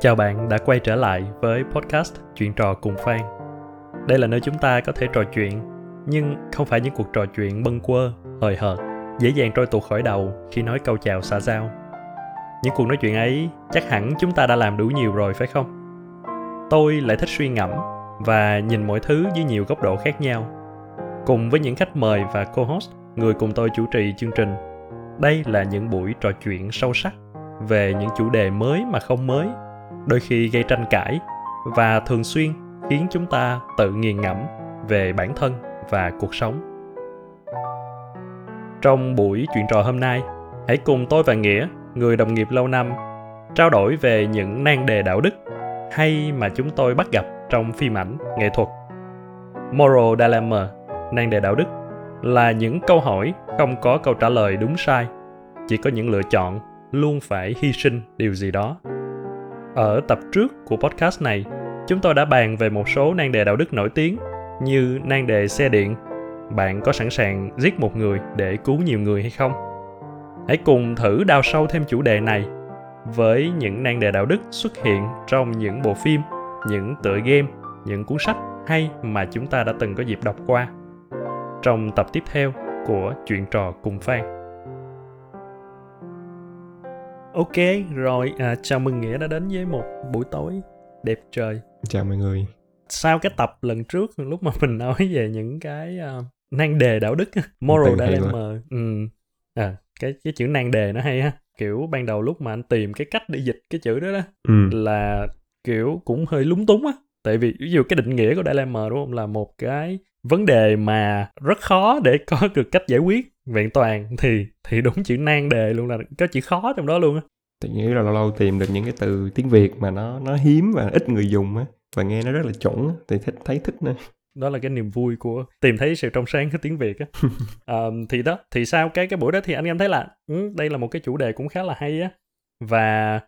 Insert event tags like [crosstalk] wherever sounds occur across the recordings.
Chào bạn đã quay trở lại với podcast Chuyện trò cùng Phan. Đây là nơi chúng ta có thể trò chuyện, nhưng không phải những cuộc trò chuyện bâng quơ, hời hợt, dễ dàng trôi tuột khỏi đầu khi nói câu chào xã giao. Những cuộc nói chuyện ấy chắc hẳn chúng ta đã làm đủ nhiều rồi phải không? Tôi lại thích suy ngẫm và nhìn mọi thứ dưới nhiều góc độ khác nhau. Cùng với những khách mời và co-host, người cùng tôi chủ trì chương trình. Đây là những buổi trò chuyện sâu sắc về những chủ đề mới mà không mới đôi khi gây tranh cãi và thường xuyên khiến chúng ta tự nghiền ngẫm về bản thân và cuộc sống. Trong buổi chuyện trò hôm nay, hãy cùng tôi và nghĩa, người đồng nghiệp lâu năm, trao đổi về những nan đề đạo đức hay mà chúng tôi bắt gặp trong phim ảnh, nghệ thuật. Moral dilemma, nan đề đạo đức, là những câu hỏi không có câu trả lời đúng sai, chỉ có những lựa chọn luôn phải hy sinh điều gì đó ở tập trước của podcast này, chúng tôi đã bàn về một số nan đề đạo đức nổi tiếng như nan đề xe điện. Bạn có sẵn sàng giết một người để cứu nhiều người hay không? Hãy cùng thử đào sâu thêm chủ đề này với những nan đề đạo đức xuất hiện trong những bộ phim, những tựa game, những cuốn sách hay mà chúng ta đã từng có dịp đọc qua. Trong tập tiếp theo của Chuyện trò cùng Phan. Ok, rồi à, chào mừng Nghĩa đã đến với một buổi tối đẹp trời. Chào mọi người. Sau cái tập lần trước lúc mà mình nói về những cái uh, nan đề đạo đức, moral dilemma, ừ. à, cái cái chữ nan đề nó hay ha. Kiểu ban đầu lúc mà anh tìm cái cách để dịch cái chữ đó đó ừ. là kiểu cũng hơi lúng túng á. Tại vì ví dụ cái định nghĩa của dilemma đúng không là một cái vấn đề mà rất khó để có được cách giải quyết vẹn toàn thì thì đúng chữ nan đề luôn là có chữ khó trong đó luôn á. Tự nghĩ là lâu lâu tìm được những cái từ tiếng việt mà nó nó hiếm và ít người dùng á và nghe nó rất là chuẩn thì thích thấy thích nữa đó là cái niềm vui của tìm thấy sự trong sáng của tiếng việt á. [laughs] Um, thì đó thì sau cái cái buổi đó thì anh em thấy là ừ, đây là một cái chủ đề cũng khá là hay á. Và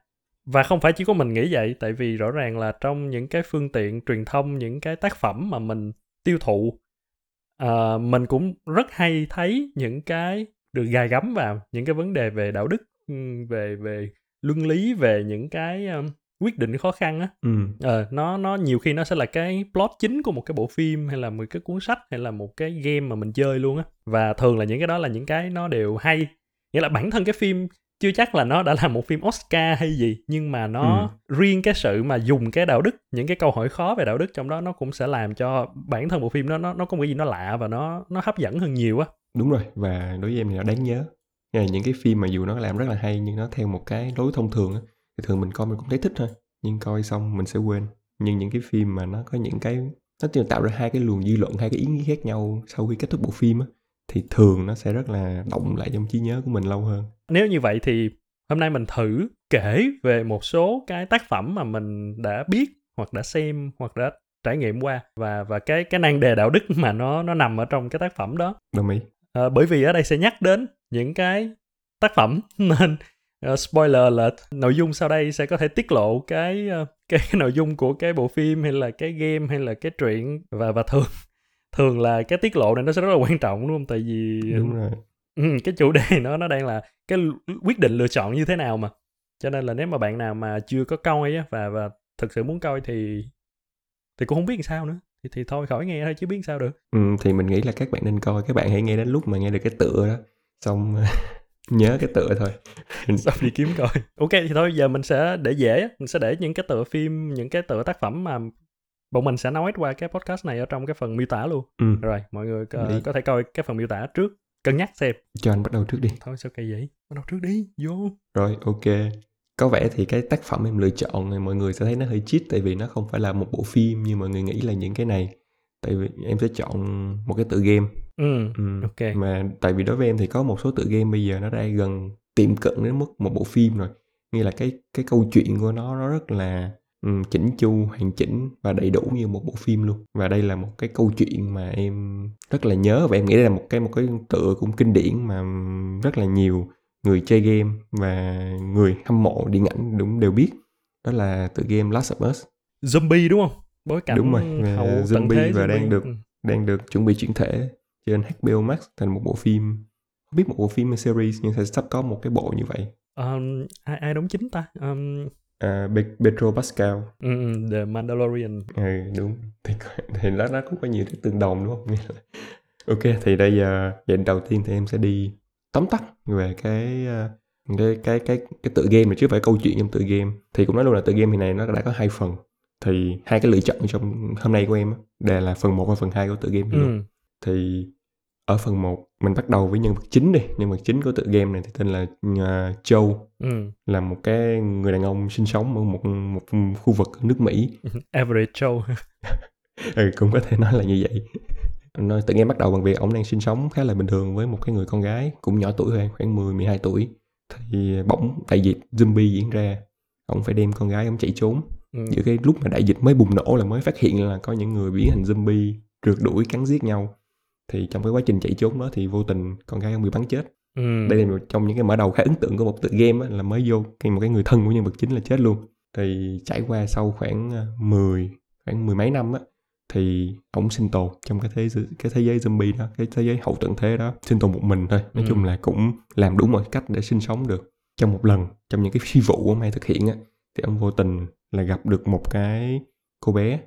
và không phải chỉ có mình nghĩ vậy tại vì rõ ràng là trong những cái phương tiện truyền thông những cái tác phẩm mà mình tiêu thụ uh, mình cũng rất hay thấy những cái được gài gắm vào những cái vấn đề về đạo đức về về luân lý về những cái um, quyết định khó khăn á. Ừ. ờ, nó nó nhiều khi nó sẽ là cái plot chính của một cái bộ phim hay là một cái cuốn sách hay là một cái game mà mình chơi luôn á. Và thường là những cái đó là những cái nó đều hay. Nghĩa là bản thân cái phim chưa chắc là nó đã là một phim Oscar hay gì nhưng mà nó ừ. riêng cái sự mà dùng cái đạo đức những cái câu hỏi khó về đạo đức trong đó nó cũng sẽ làm cho bản thân bộ phim đó nó nó có một cái gì nó lạ và nó nó hấp dẫn hơn nhiều á. Đúng rồi và đối với em thì nó đáng nhớ. Nghe những cái phim mà dù nó làm rất là hay nhưng nó theo một cái lối thông thường á thì thường mình coi mình cũng thấy thích thôi nhưng coi xong mình sẽ quên. Nhưng những cái phim mà nó có những cái nó tạo ra hai cái luồng dư luận hai cái ý nghĩa khác nhau sau khi kết thúc bộ phim á thì thường nó sẽ rất là động lại trong trí nhớ của mình lâu hơn. Nếu như vậy thì hôm nay mình thử kể về một số cái tác phẩm mà mình đã biết hoặc đã xem hoặc đã trải nghiệm qua và và cái cái nan đề đạo đức mà nó nó nằm ở trong cái tác phẩm đó. Đồng ý. À, bởi vì ở đây sẽ nhắc đến những cái tác phẩm [laughs] nên uh, spoiler alert nội dung sau đây sẽ có thể tiết lộ cái uh, cái, cái nội dung của cái bộ phim hay là cái game hay là cái truyện và và thường thường là cái tiết lộ này nó sẽ rất là quan trọng đúng không? Tại vì đúng rồi. ừ, cái chủ đề nó nó đang là cái quyết định lựa chọn như thế nào mà. Cho nên là nếu mà bạn nào mà chưa có coi á và và thực sự muốn coi thì thì cũng không biết làm sao nữa. Thì thì thôi khỏi nghe thôi chứ biết sao được. Ừ, thì mình nghĩ là các bạn nên coi các bạn hãy nghe đến lúc mà nghe được cái tựa đó. Xong [laughs] nhớ cái tựa thôi. [laughs] Xong đi kiếm coi. Ok thì thôi giờ mình sẽ để dễ mình sẽ để những cái tựa phim những cái tựa tác phẩm mà bọn mình sẽ nói qua cái podcast này ở trong cái phần miêu tả luôn. Ừ. rồi mọi người có, có thể coi cái phần miêu tả trước cân nhắc xem. Cho anh bắt đầu trước đi. Thôi sao cây vậy? Bắt đầu trước đi vô. Rồi ok. Có vẻ thì cái tác phẩm em lựa chọn mọi người sẽ thấy nó hơi cheat tại vì nó không phải là một bộ phim như mọi người nghĩ là những cái này. Tại vì em sẽ chọn một cái tựa game. Ừ, ừ. ok. mà tại vì đối với em thì có một số tựa game bây giờ nó đã gần tiệm cận đến mức một bộ phim rồi. Nghĩa là cái cái câu chuyện của nó nó rất là um, chỉnh chu hoàn chỉnh và đầy đủ như một bộ phim luôn. Và đây là một cái câu chuyện mà em rất là nhớ và em nghĩ đây là một cái một cái tựa cũng kinh điển mà rất là nhiều người chơi game và người hâm mộ điện ảnh đúng đều biết. Đó là tựa game Last of Us. Zombie đúng không? Bối cảnh đúng rồi hậu zombie và zombie. đang được ừ. đang được chuẩn bị chuyển thể trên HBO Max thành một bộ phim. Không biết một bộ phim hay series nhưng sẽ sắp có một cái bộ như vậy. Um, ai ai đóng chính ta? Um, Be- Pedro Pascal. Ừ, ừ, The Mandalorian. Ừ đúng. Thì thì nó nó cũng có nhiều cái tương đồng đúng không? Ok thì bây giờ vậy đầu tiên thì em sẽ đi tóm tắt về cái ờ, cái cái cái cái tựa game này chứ phải câu chuyện trong tựa game. Thì cũng nói luôn là tựa game thì này nó đã có hai phần. Thì hai cái lựa chọn trong hôm nay của em á, đều là phần 1 và phần 2 của tựa game này luôn. Ừ. thì ở phần 1 mình bắt đầu với nhân vật chính đi. Nhân vật chính của tựa game này thì tên là uh, Joe. Ừ. là một cái người đàn ông sinh sống ở một một khu vực nước Mỹ. [laughs] Average Joe. [laughs] Ừ, cũng có thể nói là như vậy. Nói tự nhiên bắt đầu bằng việc ông đang sinh sống khá là bình thường với một cái người con gái cũng nhỏ tuổi hơn khoảng 10 12 tuổi. Thì bỗng đại dịch zombie diễn ra. Ông phải đem con gái ông chạy trốn. Ừ. giữa cái lúc mà đại dịch mới bùng nổ là mới phát hiện là có những người biến thành zombie rượt đuổi cắn giết nhau thì trong cái quá trình chạy trốn đó thì vô tình con gái ông bị bắn chết. Ừ. đây là một trong những cái mở đầu khá ấn tượng của một tựa game á, là mới vô cái một cái người thân của nhân vật chính là chết luôn. Thì trải qua sau khoảng ờ, 10 khoảng mười mấy năm á thì ổng sinh tồn trong cái thế giới cái thế giới zombie đó cái thế giới hậu tận thế đó sinh tồn một mình thôi. Nói Ừ. chung là cũng làm đủ mọi cách để sinh sống được. Trong một lần trong những cái phi vụ ông hay thực hiện á thì ông vô tình là gặp được một cái cô bé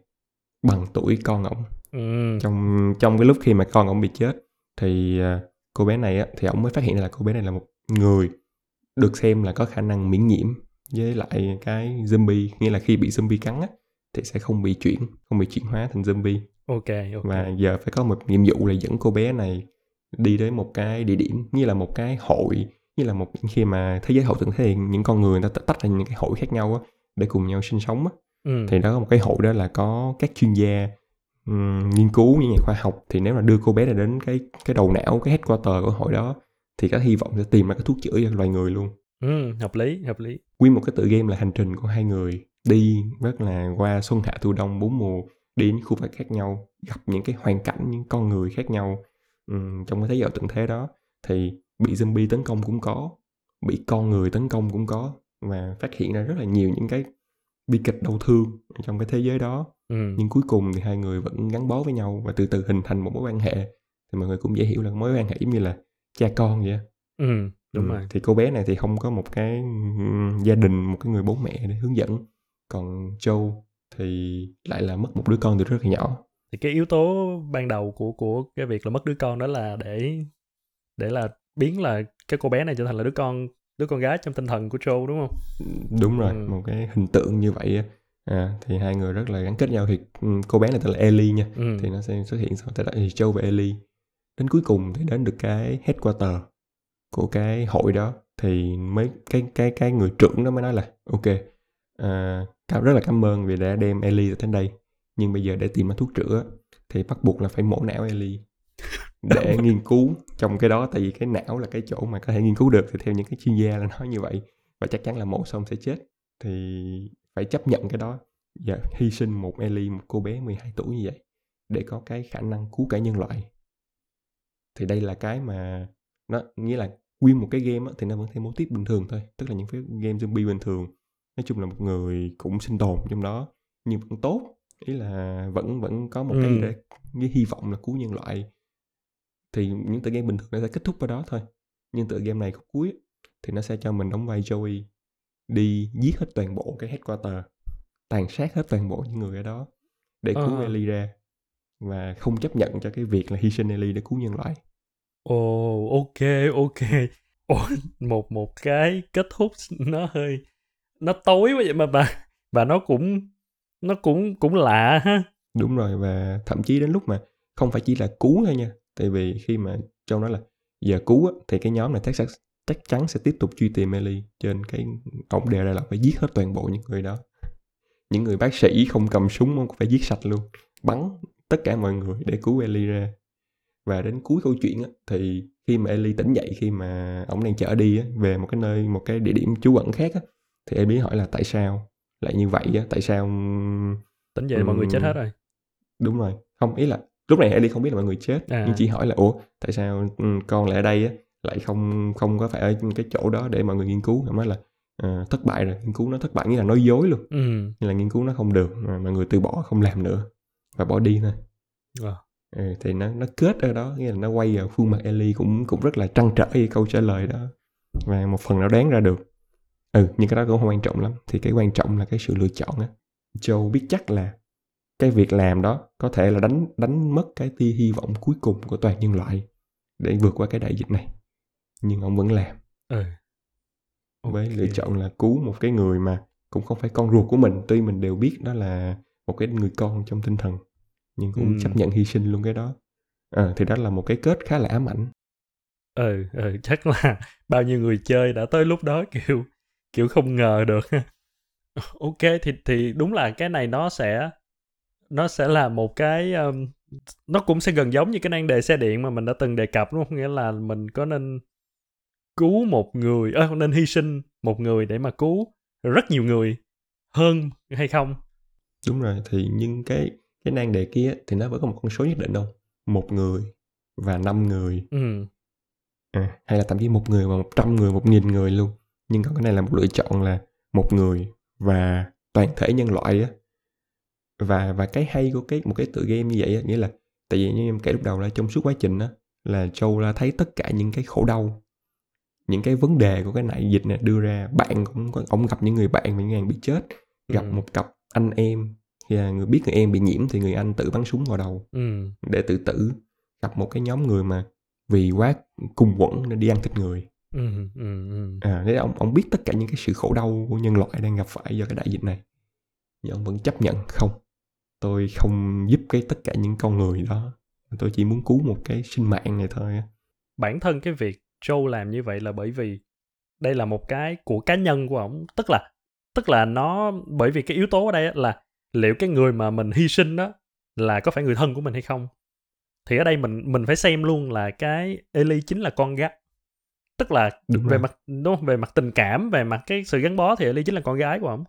bằng tuổi con ổng Ừ. trong trong cái lúc khi mà con ông bị chết thì à, cô bé này á, thì ông mới phát hiện ra là cô bé này là một người được xem là có khả năng miễn nhiễm với lại cái zombie nghĩa là khi bị zombie cắn á, thì sẽ không bị chuyển không bị chuyển hóa thành zombie Ok, ok. và giờ phải có một nhiệm vụ là dẫn cô bé này đi đến một cái địa điểm như là một cái hội như là một khi mà thế giới hậu tận thế thì những con người người ta tách ra những cái hội khác nhau á để cùng nhau sinh sống á Ừ. thì đó có một cái hội đó là có các chuyên gia nghiên cứu những nhà khoa học thì nếu mà đưa cô bé này đến cái cái đầu não cái headquarter của hội đó thì có hy vọng sẽ tìm ra cái thuốc chữa cho loài người luôn. Ừ, hợp lý, hợp lý. nguyên một cái tựa game là hành trình của hai người đi rất là qua xuân hạ thu đông bốn mùa đi đến khu vực khác nhau gặp những cái hoàn cảnh những con người khác nhau. Ừm, trong cái thế giới tận thế đó thì bị zombie tấn công cũng có bị con người tấn công cũng có và phát hiện ra rất là nhiều những cái bi kịch đau thương trong cái thế giới đó Ừ. nhưng cuối cùng thì hai người vẫn gắn bó với nhau và từ từ hình thành một mối quan hệ thì mọi người cũng dễ hiểu là mối quan hệ giống như là cha con vậy á. Ừ, đúng Ừ, rồi. thì cô bé này thì không có một cái ừm, gia đình một cái người bố mẹ để hướng dẫn còn Châu thì lại là mất một đứa con từ rất là nhỏ Thì cái yếu tố ban đầu của của cái việc là mất đứa con đó là để để là biến là cái cô bé này trở thành là đứa con đứa con gái trong tinh thần của Joe đúng không? đúng rồi Ừ. một cái hình tượng như vậy á. À, thì hai người rất là gắn kết nhau. Thì ừm, cô bé này tên là Ellie nha. Ừ. thì nó sẽ xuất hiện sau tới đó thì Joe và Ellie đến cuối cùng thì đến được cái headquarter của cái hội đó. Thì mới cái cái cái người trưởng đó mới nói là ok à, cảm rất là cảm ơn vì đã đem Ellie đến đây. Nhưng bây giờ để tìm ra thuốc chữa thì bắt buộc là phải mổ não Ellie [laughs] để nghiên cứu trong cái đó. Tại vì cái não là cái chỗ mà có thể nghiên cứu được. Thì theo những cái chuyên gia là nói như vậy. Và chắc chắn là mổ xong sẽ chết. Thì phải chấp nhận cái đó. Và hy sinh một Ellie một cô bé 12 tuổi như vậy để có cái khả năng cứu cả nhân loại. Thì đây là cái mà nó nghĩa là nguyên một cái game á, thì nó vẫn theo mô típ bình thường thôi tức là những cái game zombie bình thường. Nói chung là một người cũng sinh tồn trong đó nhưng vẫn tốt. Ý là vẫn vẫn có một cái Ừ. gì để cái hy vọng là cứu nhân loại. Thì những tựa game bình thường nó sẽ kết thúc ở đó thôi. Nhưng tựa game này khúc cuối thì nó sẽ cho mình đóng vai Joey đi giết hết toàn bộ cái headquarter tàn sát hết toàn bộ những người ở đó để cứu Ờ. Ellie ra và không chấp nhận cho cái việc là hy sinh Ellie để cứu nhân loại Ồ, ok, ok. Ồ, một một cái kết thúc nó hơi nó tối quá vậy mà bà và nó cũng nó cũng cũng lạ ha. đúng rồi và thậm chí đến lúc mà không phải chỉ là cứu thôi nha tại vì khi mà trong đó là giờ cứu á, thì cái nhóm này chắc, chắc chắn sẽ tiếp tục truy tìm Ellie trên cái ổng đề ra là phải giết hết toàn bộ những người đó. Những người bác sĩ không cầm súng cũng phải giết sạch luôn. Bắn tất cả mọi người để cứu Ellie ra. Và đến cuối câu chuyện á, thì khi mà Ellie tỉnh dậy khi mà ổng đang chở đi á, về một cái nơi một cái địa điểm trú ẩn khác á, thì Ellie hỏi là tại sao lại như vậy á, tại sao Tỉnh dậy mọi người chết hết rồi. đúng rồi. Không ý là lúc này Ellie không biết là mọi người chết À. nhưng chỉ hỏi là ủa tại sao con lại ở đây á lại không không có phải ở cái chỗ đó để mọi người nghiên cứu. Nói là ờ, thất bại rồi nghiên cứu nó thất bại nghĩa là nói dối luôn. Ừ. như là nghiên cứu nó không được mà mọi người từ bỏ không làm nữa và bỏ đi thôi. Ờ. ừ, thì nó nó kết ở đó nghĩa là nó quay vào khuôn mặt Ellie cũng cũng rất là trăn trở với câu trả lời đó. Và một phần nào đoán ra được. Ừ nhưng cái đó cũng không quan trọng lắm. Thì cái quan trọng là cái sự lựa chọn á. Joe biết chắc là cái việc làm đó có thể là đánh đánh mất cái tia hy vọng cuối cùng của toàn nhân loại để vượt qua cái đại dịch này nhưng ông vẫn làm. Ừ. Với Ok. lựa chọn là cứu một cái người mà cũng không phải con ruột của mình tuy mình đều biết đó là một cái người con trong tinh thần nhưng cũng Ừm. chấp nhận hy sinh luôn cái đó. Ờ, thì đó là một cái kết khá là ám ảnh. Ừ ừ chắc là [laughs] bao nhiêu người chơi đã tới lúc đó kiểu kiểu không ngờ được. [laughs] Ok thì thì đúng là cái này nó sẽ nó sẽ là một cái um, nó cũng sẽ gần giống như cái nan đề xe điện mà mình đã từng đề cập đúng không? Nghĩa là mình có nên cứu một người ơ nên hy sinh một người để mà cứu rất nhiều người hơn hay không? Đúng rồi thì nhưng cái cái nan đề kia thì nó vẫn có một con số nhất định đâu. Một người và năm người. Ừ. À, hay là thậm chí một người và một trăm người một nghìn người luôn. Nhưng còn cái này là một lựa chọn là một người và toàn thể nhân loại á. Và và cái hay của cái một cái tựa game như vậy á nghĩa là tại vì như em kể lúc đầu là trong suốt quá trình á là Châu đã thấy tất cả những cái khổ đau những cái vấn đề của cái đại dịch này đưa ra bạn cũng có ông gặp những người bạn những người bị chết gặp Ừ. một cặp anh em người biết người em bị nhiễm thì người anh tự bắn súng vào đầu ừ. để tự tử. Gặp một cái nhóm người mà vì quá cùng quẫn nên đi ăn thịt người. Ừ ừ ừ. À thế ông ông biết tất cả những cái sự khổ đau của nhân loại đang gặp phải do cái đại dịch này nhưng ông vẫn chấp nhận không? Tôi không giúp cái tất cả những con người đó. Tôi chỉ muốn cứu một cái sinh mạng này thôi bản thân cái việc Joe làm như vậy là bởi vì đây là một cái của cá nhân của ổng. Tức là tức là nó bởi vì cái yếu tố ở đây là liệu cái người mà mình hy sinh đó là có phải người thân của mình hay không? Thì ở đây mình mình phải xem luôn là cái Ellie chính là con gái. Tức là đúng về rồi. mặt đúng không? về mặt tình cảm về mặt cái sự gắn bó thì Ellie chính là con gái của ổng.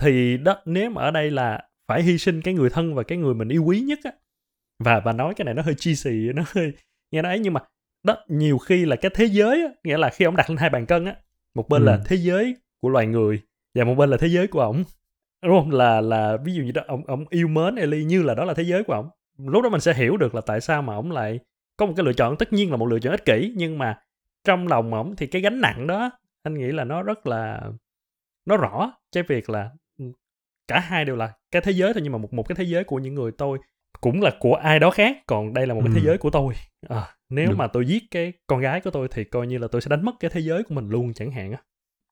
Thì đó nếu mà ở đây là phải hy sinh cái người thân và cái người mình yêu quý nhất á và và nói cái này nó hơi cheesy nó hơi nghe nó ấy nhưng mà đó nhiều khi là cái thế giới á nghĩa là khi ông đặt lên hai bàn cân á một bên Ừ. là thế giới của loài người và một bên là thế giới của ổng. Đúng không? Là là ví dụ như đó ông ông yêu mến Ellie như là đó là thế giới của ổng. Lúc đó mình sẽ hiểu được là tại sao mà ổng lại có một cái lựa chọn tất nhiên là một lựa chọn ích kỷ nhưng mà trong lòng ổng thì cái gánh nặng đó anh nghĩ là nó rất là nó rõ cái việc là ừ, cả hai đều là cái thế giới thôi nhưng mà một một cái thế giới của những người tôi cũng là của ai đó khác còn đây là một cái thế Ừ. giới của tôi. À, nếu mà tôi giết cái con gái của tôi thì coi như là tôi sẽ đánh mất cái thế giới của mình luôn chẳng hạn á.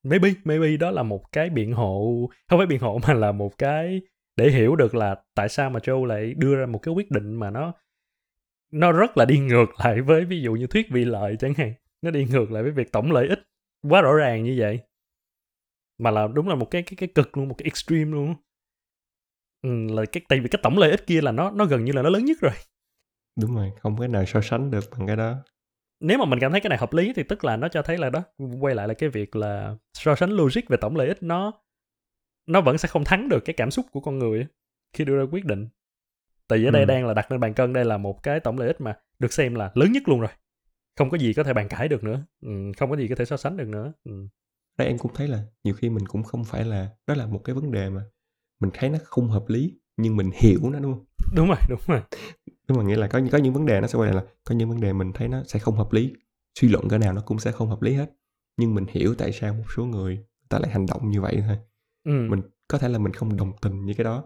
Maybe maybe đó là một cái biện hộ không phải biện hộ [laughs] mà là một cái để hiểu được là tại sao mà Joe lại đưa ra một cái quyết định mà nó nó rất là đi ngược [laughs] lại với ví dụ như thuyết vị lợi chẳng hạn. Nó đi ngược lại với việc tổng lợi ích quá rõ ràng như vậy. Mà là đúng là một cái cái cái cực luôn một cái extreme luôn ừ, là cái tại vì cái tổng lợi ích kia là nó nó gần như là nó lớn nhất rồi đúng rồi không có nào so sánh được bằng cái đó. Nếu mà mình cảm thấy cái này hợp lý thì tức là nó cho thấy là đó quay lại là cái việc là so sánh logic về tổng lợi ích nó nó vẫn sẽ không thắng được cái cảm xúc của con người khi đưa ra quyết định. Tại vì ở đây Ừ. đang là đặt lên bàn cân đây là một cái tổng lợi ích mà được xem là lớn nhất luôn rồi. Không có gì có thể bàn cãi được nữa. Ừ, không có gì có thể so sánh được nữa. Ừ. đây em cũng thấy là nhiều khi mình cũng không phải là đó là một cái vấn đề mà mình thấy nó không hợp lý nhưng mình hiểu nó đúng không? Đúng rồi đúng rồi đúng mà nghĩa là có có những vấn đề nó sẽ quay lại là có những vấn đề mình thấy nó sẽ không hợp lý. Suy luận cái nào nó cũng sẽ không hợp lý hết. Nhưng mình hiểu tại sao một số người ta lại hành động như vậy thôi. Ừ. mình có thể là mình không đồng tình với cái đó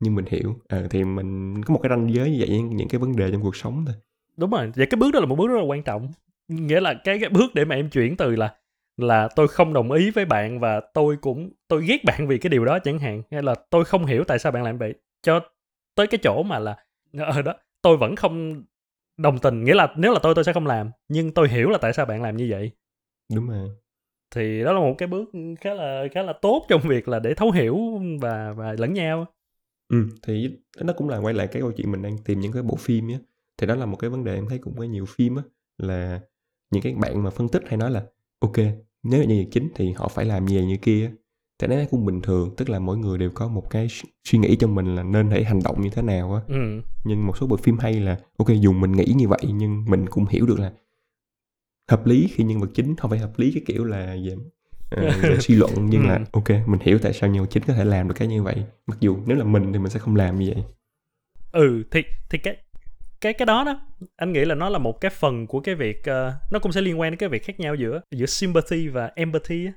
nhưng mình hiểu. Ờ thì mình có một cái ranh giới như vậy những, cái vấn đề trong cuộc sống thôi. Đúng rồi. Vậy cái bước đó là một bước rất là quan trọng. Nghĩa là cái, cái bước để mà em chuyển từ là là tôi không đồng ý với bạn và tôi cũng tôi ghét bạn vì cái điều đó chẳng hạn. Hay là tôi không hiểu tại sao bạn làm vậy. Cho tới cái chỗ mà là ờ đó tôi vẫn không đồng tình nghĩa là nếu là tôi tôi sẽ không làm. Nhưng tôi hiểu là tại sao bạn làm như vậy. Đúng rồi. Thì đó là một cái bước khá là khá là tốt trong việc là để thấu hiểu và và lẫn nhau. Ừ thì nó cũng là quay lại cái câu chuyện mình đang tìm những cái bộ phim á. Thì đó là một cái vấn đề em thấy cũng có nhiều phim á là những cái bạn mà phân tích hay nói là ok nếu là nhân vật chính thì họ phải làm như vậy như kia thì nó cũng bình thường tức là mỗi người đều có một cái su- suy nghĩ trong mình là nên thể hành động như thế nào á ừ. nhưng một số bộ phim hay là ok dùng mình nghĩ như vậy nhưng mình cũng hiểu được là hợp lý khi nhân vật chính không phải hợp lý cái kiểu là về, ờ, [laughs] về suy luận nhưng là Ừ. ok mình hiểu tại sao nhân vật chính có thể làm được cái như vậy mặc dù nếu là mình thì mình sẽ không làm như vậy ừ thì thì cái cái cái đó đó anh nghĩ là nó là một cái phần của cái việc ờ, nó cũng sẽ liên quan đến cái việc khác nhau giữa giữa sympathy và empathy.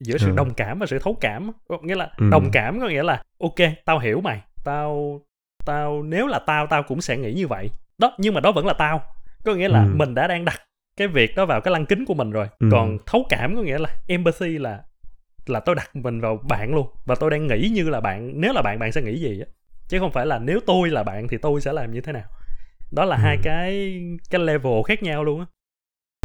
Giữa sự Ừ. đồng cảm và sự thấu cảm có nghĩa là Ừ. đồng cảm có nghĩa là ok tao hiểu mày tao tao nếu là tao tao cũng sẽ nghĩ như vậy đó nhưng mà đó vẫn là tao có nghĩa là Ừ. mình đã đang đặt cái việc đó vào cái lăng kính của mình rồi Ừ. còn thấu cảm có nghĩa là empathy là là tôi đặt mình vào bạn luôn và tôi đang nghĩ như là bạn nếu là bạn bạn sẽ nghĩ gì á chứ không phải là nếu tôi là bạn thì tôi sẽ làm như thế nào đó là Ừ. hai cái cái level khác nhau luôn á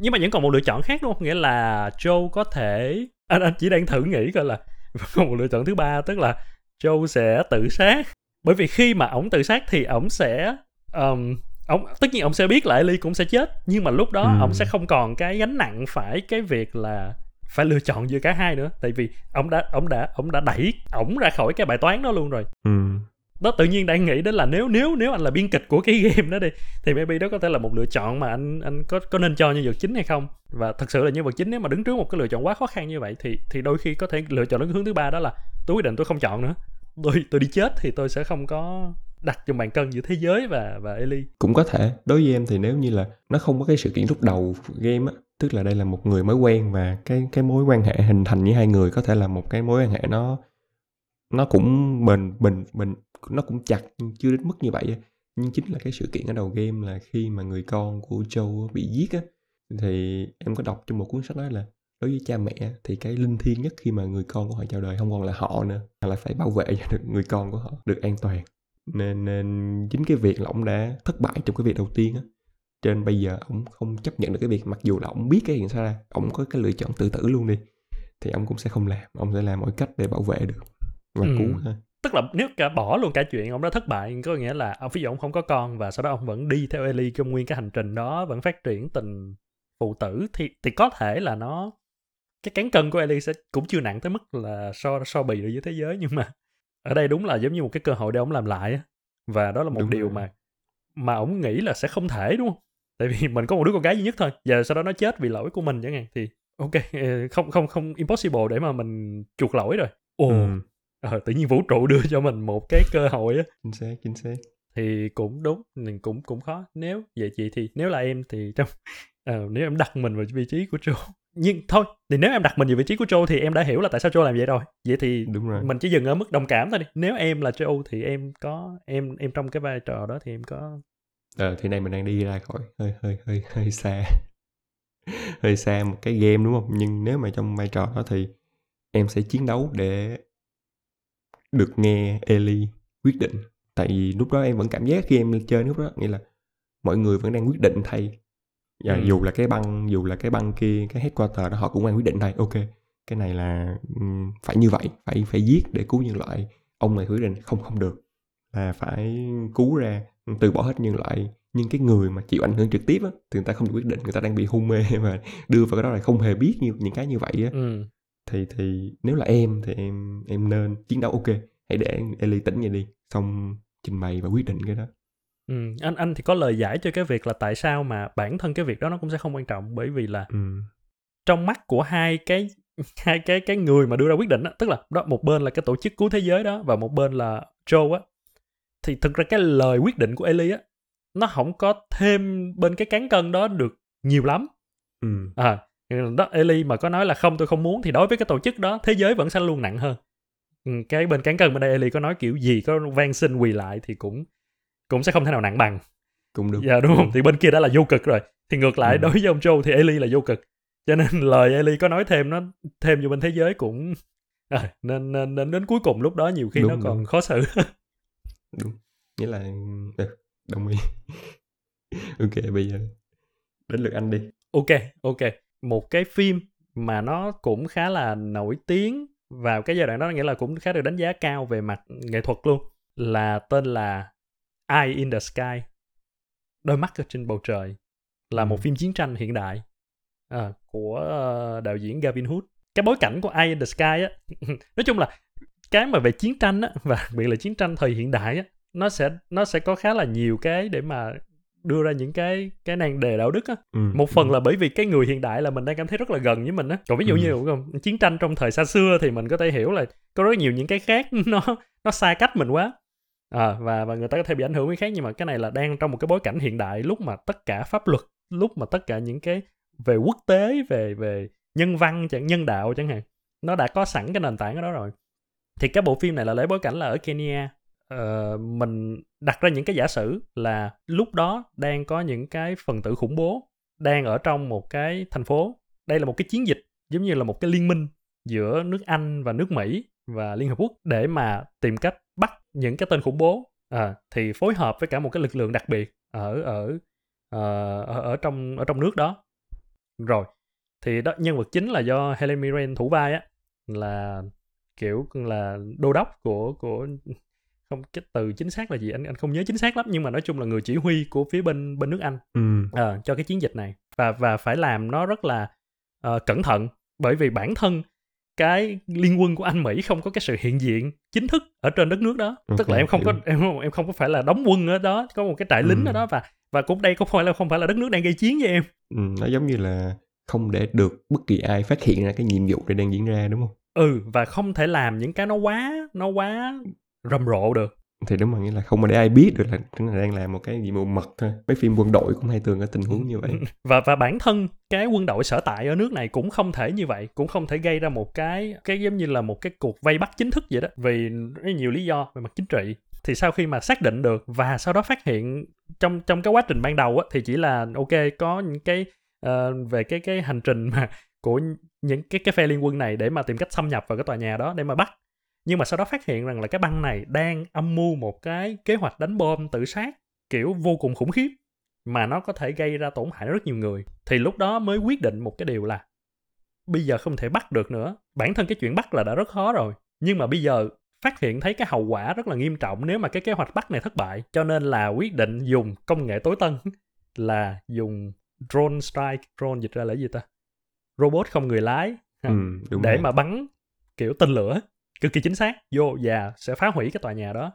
nhưng mà vẫn còn một lựa chọn khác đúng không nghĩa là Joe có thể anh anh chỉ đang thử nghĩ coi là [laughs] một lựa chọn thứ ba tức là Joe sẽ tự sát bởi vì khi mà ổng tự sát thì ổng sẽ um, ổng tất nhiên ổng sẽ biết là Ellie cũng sẽ chết nhưng mà lúc đó Ừ. ổng sẽ không còn cái gánh nặng phải cái việc là phải lựa chọn giữa cả hai nữa tại vì ổng đã ổng đã ổng đã đẩy ổng ra khỏi cái bài toán đó luôn rồi ừ đó, tự nhiên đang nghĩ đến là nếu nếu nếu anh là biên kịch của cái [laughs] game đó đi, thì maybe đó có thể là một lựa chọn mà anh anh có có nên cho nhân vật chính hay không? Và thật sự là nhân vật chính, nếu mà đứng trước một cái lựa chọn quá khó khăn như vậy thì thì đôi khi có thể lựa chọn đến hướng thứ ba đó là tôi quyết định tôi không chọn nữa. Tôi tôi đi chết thì tôi sẽ không có đặt trong bàn cân giữa thế giới và và Ellie. Cũng có thể. Đối với em thì nếu như là nó không có cái sự kiện lúc đầu game á, tức là đây là một người mới quen và cái cái mối quan hệ hình thành với hai người có thể là một cái mối quan hệ nó nó cũng bền bình bình nó cũng chặt nhưng chưa đến mức như vậy nhưng chính là cái sự kiện ở đầu game là khi mà người con của Joe bị giết á. Thì em có đọc trong một cuốn sách nói là đối với cha mẹ thì cái linh thiêng nhất khi mà người con của họ chào đời không còn là họ nữa, mà là phải bảo vệ cho được người con của họ được an toàn. Nên nên chính cái việc là ông đã thất bại trong cái việc đầu tiên á. Cho nên bây giờ ông không chấp nhận được cái việc, mặc dù là ông biết cái chuyện sao ra, ông có cái lựa chọn tự tử luôn đi, thì ông cũng sẽ không làm. Ông sẽ làm mọi cách để bảo vệ được và Ừ. cứu ha tức là nếu cả bỏ luôn cả chuyện ông đã thất bại có nghĩa là ông ví dụ ông không có con và sau đó ông vẫn đi theo Ellie trong nguyên cái hành trình đó vẫn phát triển tình phụ tử thì thì có thể là nó cái cán cân của Ellie sẽ cũng chưa nặng tới mức là so so bì được với thế giới nhưng mà ở đây đúng là giống như một cái cơ hội để ông làm lại á. và đó là một Đúng điều rồi. mà mà ông nghĩ là sẽ không thể đúng không tại vì mình có một đứa con gái duy nhất thôi giờ sau đó nó chết vì lỗi của mình chẳng hạn thì ok ờ, không không không impossible để mà mình chuộc lỗi rồi ồ ừ, ờ, tự nhiên vũ trụ đưa cho mình một cái cơ hội á. Chính xác chính xác. Thì cũng đúng mình cũng cũng khó. Nếu vậy chị thì nếu là em thì trong ờ, nếu em đặt mình vào vị trí của Joe [laughs] nhưng thôi thì nếu em đặt mình vào vị trí của Joe thì em đã hiểu là tại sao Joe làm vậy rồi. Vậy thì đúng rồi. mình chỉ dừng ở mức đồng cảm thôi đi. Nếu em là Joe thì em có em em trong cái vai trò đó thì em có ờ thì này mình đang đi ra khỏi hơi hơi hơi hơi xa. [laughs] Hơi xa một cái game đúng không? Nhưng nếu mà trong vai trò đó thì em sẽ chiến đấu để được nghe Ellie quyết định. Tại vì lúc đó em vẫn cảm giác khi em chơi lúc đó nghĩa là mọi người vẫn đang quyết định thay. Và Ừ. dù là cái băng dù là cái băng kia cái headquarter đó họ cũng đang quyết định thay. Ok cái này là phải như vậy phải phải giết để cứu nhân loại. Ông này quyết định không không được. Là phải cứu ra từ bỏ hết nhân loại. Nhưng cái người mà chịu ảnh hưởng trực tiếp á thì người ta không được quyết định người ta đang bị hôn mê [laughs] và đưa vào cái đó là không hề biết như những cái như vậy á. Ừ. thì thì nếu là em thì em em nên chiến đấu ok hãy để Ellie tỉnh vậy đi xong trình bày và quyết định cái đó Ừ. anh anh thì có lời giải cho cái việc là tại sao mà bản thân cái việc đó nó cũng sẽ không quan trọng bởi vì là ừ. trong mắt của hai cái [laughs] hai cái cái người mà đưa ra quyết định đó, tức là đó một bên là cái tổ chức cứu thế giới đó và một bên là Joe á thì thực ra cái lời quyết định của Ellie á nó không có thêm bên cái cán cân đó được nhiều lắm Ừ. à đó Ellie mà có nói là không tôi không muốn thì đối với cái tổ chức đó thế giới vẫn sẽ luôn nặng hơn Ừ, cái bên cán cân bên đây Ellie có nói kiểu gì có van xin quỳ lại thì cũng cũng sẽ không thể nào nặng bằng cũng được Dạ đúng không? Thì bên kia đã là vô cực rồi. Thì ngược lại Ừ. đối với ông Joe thì Ellie là vô cực. Cho nên [laughs] lời Ellie có nói thêm nó thêm vô bên thế giới cũng à, nên, nên nên đến cuối cùng lúc đó nhiều khi Đúng, nó còn đúng. khó xử. [laughs] đúng nghĩa là ừ, đồng ý [laughs] ok bây giờ đến lượt anh đi ok, ok. Một cái phim mà nó cũng khá là nổi tiếng vào cái giai đoạn đó nghĩa là cũng khá được đánh giá cao về mặt nghệ thuật luôn là tên là Eye in the Sky đôi mắt ở trên bầu trời là Ừ. một phim chiến tranh hiện đại à, của ờ, đạo diễn Gavin Hood cái bối cảnh của Eye in the Sky á [laughs] nói chung là cái mà về chiến tranh á và đặc [laughs] biệt là chiến tranh thời hiện đại á nó sẽ nó sẽ có khá là nhiều cái để mà đưa ra những cái cái nan đề đạo đức á ừ. một phần là bởi vì cái người hiện đại là mình đang cảm thấy rất là gần với mình á còn ví dụ Ừ. như không? chiến tranh trong thời xa xưa thì mình có thể hiểu là có rất nhiều những cái khác [laughs] nó nó xa cách mình quá à, và và người ta có thể bị ảnh hưởng với khác nhưng mà cái này là đang trong một cái bối cảnh hiện đại lúc mà tất cả pháp luật lúc mà tất cả những cái về quốc tế về về nhân văn chẳng nhân đạo chẳng hạn nó đã có sẵn cái nền tảng ở đó rồi thì cái bộ phim này là lấy bối cảnh là ở Kenya uh, mình đặt ra những cái giả sử là lúc đó đang có những cái phần tử khủng bố đang ở trong một cái thành phố. Đây là một cái chiến dịch giống như là một cái liên minh giữa nước Anh và nước Mỹ và Liên Hợp Quốc để mà tìm cách bắt những cái tên khủng bố. À, thì phối hợp với cả một cái lực lượng đặc biệt ở ở ờ, ở, ở trong ở trong nước đó. Rồi thì đó nhân vật chính là do Helen Mirren thủ vai á là kiểu là đô đốc của của không cái từ chính xác là gì anh anh không nhớ chính xác lắm nhưng mà nói chung là người chỉ huy của phía bên bên nước Anh ừ. à, cho cái chiến dịch này và và phải làm nó rất là uh, cẩn thận bởi vì bản thân cái liên quân của Anh Mỹ không có cái sự hiện diện chính thức ở trên đất nước đó okay, tức là em không hiểu. có em không em không có phải là đóng quân ở đó có một cái trại lính ừ. ở đó và và cũng đây không phải là không phải là đất nước đang gây chiến với em ừ, nó giống như là không để được bất kỳ ai phát hiện ra cái nhiệm vụ này đang diễn ra đúng không ừ và không thể làm những cái nó quá nó quá rầm rộ được. Thì đúng mà nghĩa là không mà để ai biết được là chúng ta đang làm một cái gì mù mật thôi. Mấy phim quân đội cũng hay thường ở tình huống như vậy. [laughs] Và và bản thân cái quân đội sở tại ở nước này cũng không thể như vậy cũng không thể gây ra một cái cái giống như là một cái cuộc vây bắt chính thức vậy đó. Vì rất nhiều lý do về mặt chính trị. Thì sau khi mà xác định được và sau đó phát hiện trong trong cái quá trình ban đầu á, thì chỉ là ok có những cái uh, về cái cái hành trình mà của những cái cái phe liên quân này để mà tìm cách xâm nhập vào cái tòa nhà đó để mà bắt nhưng mà sau đó phát hiện rằng là cái băng này đang âm mưu một cái kế hoạch đánh bom tự sát kiểu vô cùng khủng khiếp mà nó có thể gây ra tổn hại rất nhiều người. Thì lúc đó mới quyết định một cái điều là bây giờ không thể bắt được nữa. Bản thân cái chuyện bắt là đã rất khó rồi nhưng mà bây giờ phát hiện thấy cái hậu quả rất là nghiêm trọng nếu mà cái kế hoạch bắt này thất bại. Cho nên là quyết định dùng công nghệ tối tân [laughs] là dùng drone strike drone dịch ra là gì ta? Robot không người lái ừ, để rồi. mà bắn kiểu tên lửa cực kỳ chính xác. Vô và sẽ phá hủy cái tòa nhà đó.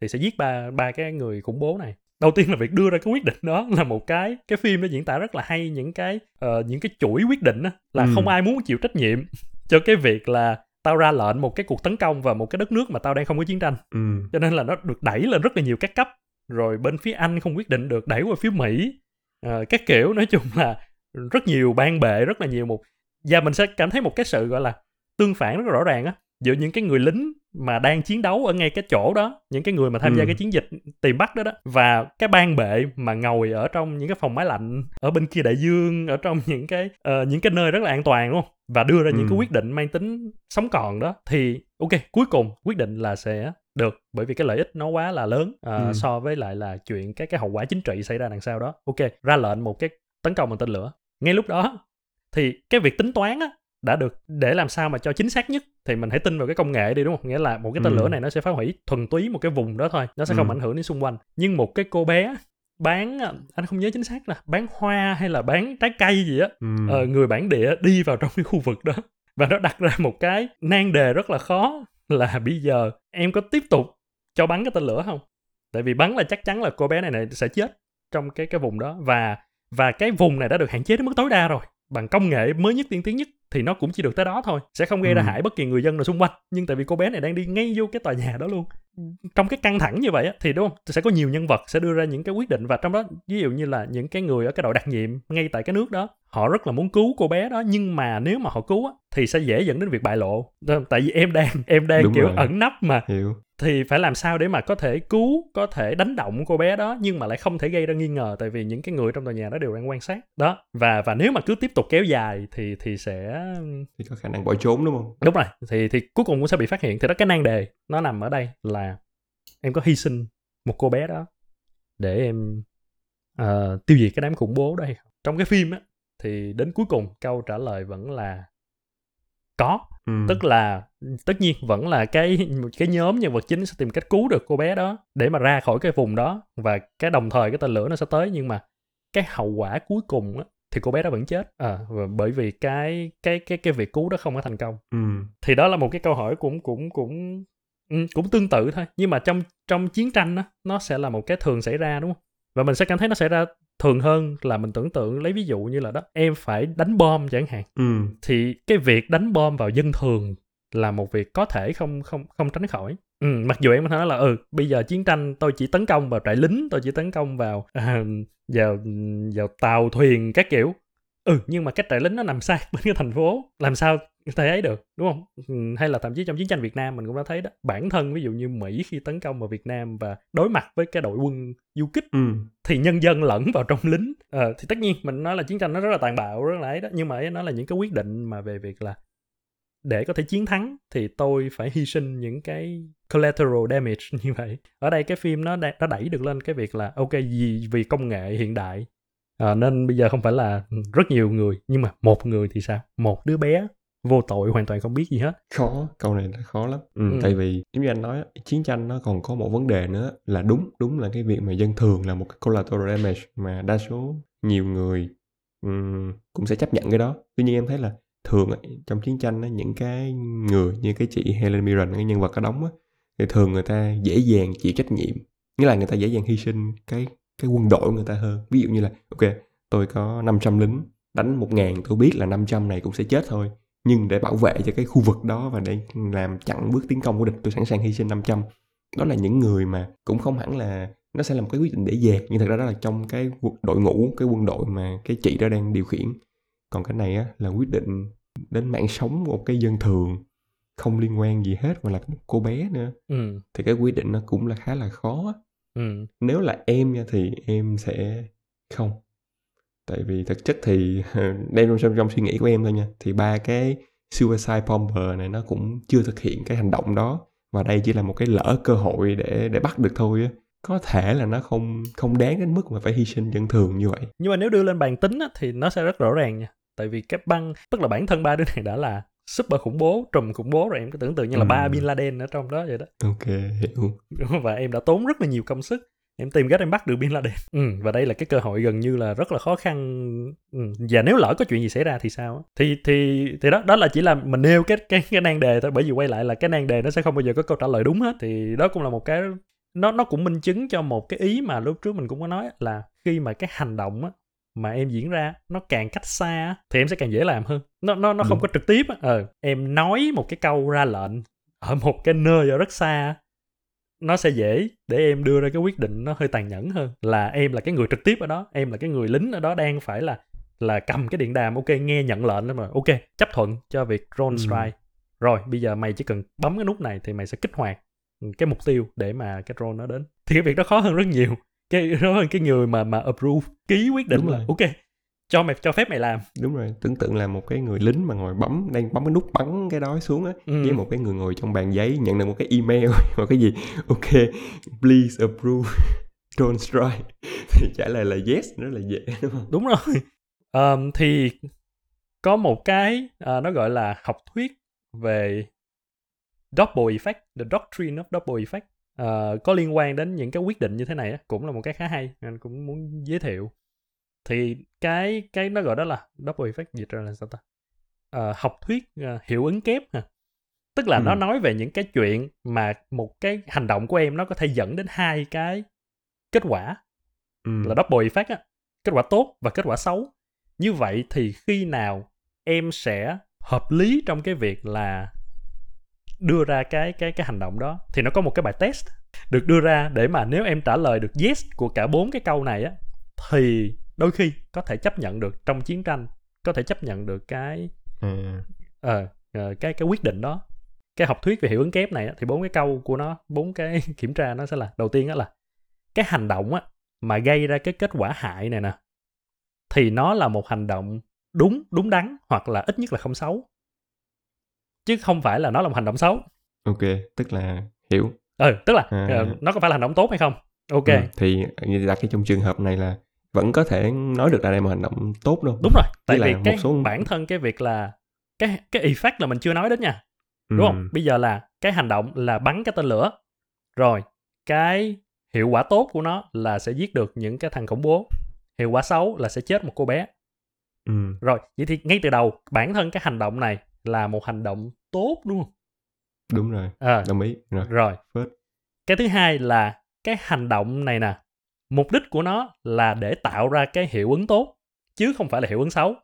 Thì sẽ giết ba ba cái người khủng bố này. Đầu tiên là việc đưa ra cái quyết định đó [laughs] là một cái cái phim nó diễn tả rất là hay những cái uh, những cái chuỗi quyết định đó, là ừ. không ai muốn chịu trách nhiệm [laughs] cho cái việc là tao ra lệnh một cái cuộc tấn công vào một cái đất nước mà tao đang không có chiến tranh. Ừ. cho nên là nó được đẩy lên rất là nhiều các cấp. Rồi bên phía anh không quyết định được đẩy qua phía mỹ. Uh, các kiểu nói chung là rất nhiều ban bệ rất là nhiều một và mình sẽ cảm thấy một cái sự gọi là tương phản rất là rõ ràng á giữa những cái người lính mà đang chiến đấu ở ngay cái chỗ đó những cái người mà tham gia ừ. cái chiến dịch tìm bắt đó đó và cái ban bệ mà ngồi ở trong những cái phòng máy lạnh ở bên kia đại dương ở trong [laughs] những cái uh, những cái nơi rất là an toàn đúng không và đưa ra ừ. những cái quyết định mang tính sống còn đó thì ok cuối cùng quyết định là sẽ được bởi vì cái lợi ích nó quá là lớn uh, ừ. so với lại là chuyện cái cái hậu quả chính trị xảy ra đằng sau đó ok ra lệnh một cái tấn công bằng tên lửa ngay lúc đó thì cái việc tính toán á đã được để làm sao mà cho chính xác nhất thì mình hãy tin vào cái công nghệ đi đúng không nghĩa là một cái tên ừ. lửa này nó sẽ phá hủy thuần túy một cái vùng đó thôi nó sẽ không ừ. ảnh hưởng đến xung quanh nhưng một cái cô bé bán anh không nhớ chính xác là bán hoa hay là bán trái cây gì á ừ. ờ, người bản địa đi vào trong cái khu vực đó [laughs] và nó đặt ra một cái nan đề rất là khó là bây giờ em có tiếp tục cho bắn cái tên lửa không tại vì bắn là chắc chắn là cô bé này này sẽ chết trong cái cái vùng đó và và cái vùng này đã được hạn chế đến mức tối đa rồi bằng công nghệ mới nhất tiên tiến nhất thì nó cũng chỉ được tới đó thôi sẽ không gây ra ừ. hại bất kỳ người dân nào xung quanh nhưng tại vì cô bé này đang đi ngay vô cái tòa nhà đó luôn trong cái căng thẳng như vậy á, thì đúng không sẽ có nhiều nhân vật sẽ đưa ra những cái quyết định và trong đó ví dụ như là những cái người ở cái đội đặc nhiệm ngay tại cái nước đó họ rất là muốn cứu cô bé đó nhưng mà nếu mà họ cứu á, thì sẽ dễ dẫn đến việc bại lộ tại vì em đang em đang Đúng kiểu rồi. ẩn nấp mà Hiểu. Thì phải làm sao để mà có thể cứu có thể đánh động cô bé đó nhưng mà lại không thể gây ra nghi ngờ tại vì những cái người trong tòa nhà đó đều đang quan sát. Đó và và nếu mà cứ tiếp tục kéo dài thì thì sẽ thì có khả năng bỏ trốn đúng không? Đúng rồi thì thì cuối cùng cũng sẽ bị phát hiện. Thì đó cái nan đề nó nằm ở đây là em có hy sinh một cô bé đó để em uh, tiêu diệt cái đám khủng bố đây trong cái phim á thì đến cuối cùng câu trả lời vẫn là có ừ. tức là tất nhiên vẫn là cái cái nhóm nhân vật chính sẽ tìm cách cứu được cô bé đó để mà ra khỏi cái vùng đó và cái đồng thời cái tên lửa nó sẽ tới nhưng mà cái hậu quả cuối cùng á thì cô bé đó vẫn chết à, và bởi vì cái cái cái cái việc cứu đó không có thành công ừ. thì đó là một cái câu hỏi cũng cũng cũng cũng tương tự thôi nhưng mà trong trong chiến tranh đó, nó sẽ là một cái thường xảy ra đúng không và mình sẽ cảm thấy nó xảy ra thường hơn là mình tưởng tượng lấy ví dụ như là đó em phải đánh bom chẳng hạn. Ừ. thì cái việc đánh bom vào dân thường là một việc có thể không không không tránh khỏi. Ừ, mặc dù em nói là ừ bây giờ chiến tranh tôi chỉ tấn công vào trại lính tôi chỉ tấn công vào à, vào vào tàu thuyền các kiểu. Ừ nhưng mà cái trại lính nó nằm sát [laughs] bên cái thành phố. Làm sao thể ấy được đúng không? Ừ, hay là thậm chí trong chiến tranh Việt Nam mình cũng đã thấy đó. Bản thân ví dụ như Mỹ khi tấn công vào Việt Nam và đối mặt với cái đội quân du kích ừ. thì nhân dân lẫn vào trong lính. Ờ, thì tất nhiên mình nói là chiến tranh nó rất là tàn bạo rất là ấy đó. Nhưng mà ấy nó là những cái quyết định mà về việc là để có thể chiến thắng thì tôi phải hy sinh những cái collateral damage [laughs] như vậy. Ở đây cái phim nó đã, nó đẩy được lên cái việc là ok vì vì công nghệ hiện đại à, nên bây giờ không phải là rất nhiều người. Nhưng mà một người thì sao? Một đứa bé vô tội hoàn toàn không biết gì hết. Khó câu này là khó lắm. Ừ, tại vì giống như anh nói chiến tranh nó còn có một vấn đề nữa là đúng đúng là cái việc mà dân thường là một cái collateral damage mà đa số nhiều người um, cũng sẽ chấp nhận cái đó. Tuy nhiên em thấy là thường trong chiến tranh những cái người như cái chị Helen Mirren cái nhân vật có đóng á, thì thường người ta dễ dàng chịu trách nhiệm. Nghĩa là người ta dễ dàng hy sinh cái cái quân đội của người ta hơn. Ví dụ như là ok tôi có 500 lính đánh một ngàn tôi biết là 500 này cũng sẽ chết thôi nhưng để bảo vệ cho cái khu vực đó và để làm chặn bước tiến công của địch tôi sẵn sàng hy sinh 500 đó là những người mà cũng không hẳn là nó sẽ là một cái quyết định để dẹt nhưng thật ra đó là trong cái đội ngũ cái quân đội mà cái chị đó đang điều khiển. Còn cái này á là quyết định đến mạng sống của một cái dân thường không liên quan gì hết mà là cô bé nữa. Ừ. thì cái quyết định nó cũng là khá là khó ừ. nếu là em nha thì em sẽ không tại vì thực chất thì [laughs] đem trong, trong suy nghĩ của em thôi nha thì ba cái suicide bomber này nó cũng chưa thực hiện cái hành động đó và đây chỉ là một cái lỡ cơ hội để để bắt được thôi á. Có thể là nó không không đáng đến mức mà phải hy sinh dân thường như vậy. Nhưng mà nếu đưa lên bàn tính á, thì nó sẽ rất rõ ràng nha. Tại vì cái băng tức là bản thân ba đứa này đã là super khủng bố trùm khủng bố rồi em cứ tưởng tượng như là ba bin laden ở trong đó vậy đó. Ok hiểu. [laughs] Và em đã tốn rất là nhiều công sức em tìm cách em bắt được bin laden. Ừ, và đây là cái cơ hội gần như là rất là khó khăn. Ừ. và nếu lỡ có chuyện gì xảy ra thì sao thì thì thì đó đó là chỉ là mình nêu cái cái cái nan đề thôi bởi vì quay lại là cái nan đề nó sẽ không bao giờ có câu trả lời đúng hết. Thì đó cũng là một cái nó nó cũng minh chứng cho một cái ý mà lúc trước mình cũng có nói là khi mà cái hành động á mà em diễn ra nó càng cách xa thì em sẽ càng dễ làm hơn. Nó nó nó không có trực tiếp ờ em nói một cái câu ra lệnh ở một cái nơi ở rất xa nó sẽ dễ để em đưa ra cái quyết định nó hơi tàn nhẫn hơn là em là cái người trực tiếp ở đó em là cái người lính ở đó đang phải là là cầm cái điện đàm ok nghe nhận lệnh đó mà ok chấp thuận cho việc drone strike ừ. rồi bây giờ mày chỉ cần bấm cái nút này thì mày sẽ kích hoạt cái mục tiêu để mà cái drone nó đến thì cái việc đó khó hơn rất nhiều cái [laughs] đó hơn cái người mà mà approve ký quyết định Đúng là rồi. ok cho mày cho phép mày làm. Đúng rồi tưởng tượng là một cái người lính mà ngồi bấm đang bấm cái nút bắn cái đó xuống á ừ. với một cái người ngồi trong bàn giấy nhận được một cái email [laughs] hoặc cái gì ok please approve [laughs] don't strike. [laughs] Thì trả lời là yes rất là dễ đúng không? Đúng rồi. Um, thì có một cái uh, nó gọi là học thuyết về double effect the doctrine of double effect. Uh, có liên quan đến những cái quyết định như thế này á, cũng là một cái khá hay anh cũng muốn giới thiệu thì cái cái nó gọi đó là double effect dịch ra là sao ta uh, học thuyết uh, hiệu ứng kép ha tức là ừ. nó nói về những cái chuyện mà một cái hành động của em nó có thể dẫn đến hai cái kết quả ừ. là double effect á kết quả tốt và kết quả xấu như vậy thì khi nào em sẽ hợp lý trong cái việc là đưa ra cái cái cái hành động đó thì nó có một cái bài test được đưa ra để mà nếu em trả lời được yes của cả bốn cái câu này á thì đôi khi có thể chấp nhận được trong chiến tranh có thể chấp nhận được cái ừ. uh, uh, cái cái quyết định đó. Cái học thuyết về hiệu ứng kép này thì bốn cái câu của nó bốn cái [laughs] kiểm tra nó sẽ là đầu tiên đó là cái hành động á mà gây ra cái kết quả hại này nè thì nó là một hành động đúng đúng đắn hoặc là ít nhất là không xấu. Chứ không phải là nó là một hành động xấu. Ok tức là hiểu. Ừ tức là à. nó có phải là hành động tốt hay không? Ok. Ừ, thì đặt cái trong trường hợp này là vẫn có thể nói được là đây một hành động tốt đâu. Đúng rồi tại vì cái số... bản thân cái việc là cái cái effect là mình chưa nói đến nha. Đúng ừ. không bây giờ là cái hành động là bắn cái tên lửa. Rồi cái hiệu quả tốt của nó là sẽ giết được những cái thằng khủng bố. Hiệu quả xấu là sẽ chết một cô bé. Ừ. rồi vậy thì ngay từ đầu bản thân cái hành động này là một hành động tốt đúng không? Đúng rồi à, đồng ý rồi. Rồi. First. cái thứ hai là cái hành động này nè mục đích của nó là để tạo ra cái hiệu ứng tốt chứ không phải là hiệu ứng xấu.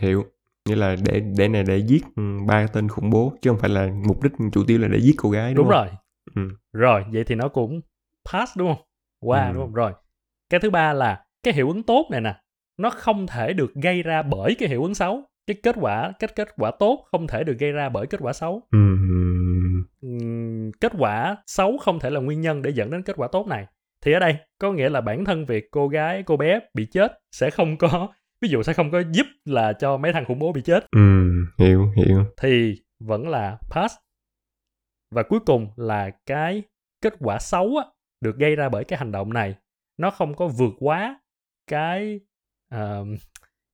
Hiểu như là để để này để giết ừ, ba tên khủng bố chứ không phải là mục đích chủ tiêu là để giết cô gái đúng, đúng không? rồi. Ừ. rồi vậy thì nó cũng pass đúng không? Qua ừ. đúng không? Rồi cái thứ ba là cái hiệu ứng tốt này nè nó không thể được gây ra bởi cái hiệu ứng xấu. Cái kết quả kết kết quả tốt không thể được gây ra bởi kết quả xấu. Ừm, kết quả xấu không thể là nguyên nhân để dẫn đến kết quả tốt này thì ở đây có nghĩa là bản thân việc cô gái cô bé bị chết sẽ không có ví dụ sẽ không có giúp là cho mấy thằng khủng bố bị chết. Ừm, hiểu hiểu. Thì vẫn là pass. Và cuối cùng là cái kết quả xấu á, được gây ra bởi cái hành động này. Nó không có vượt quá cái ờ,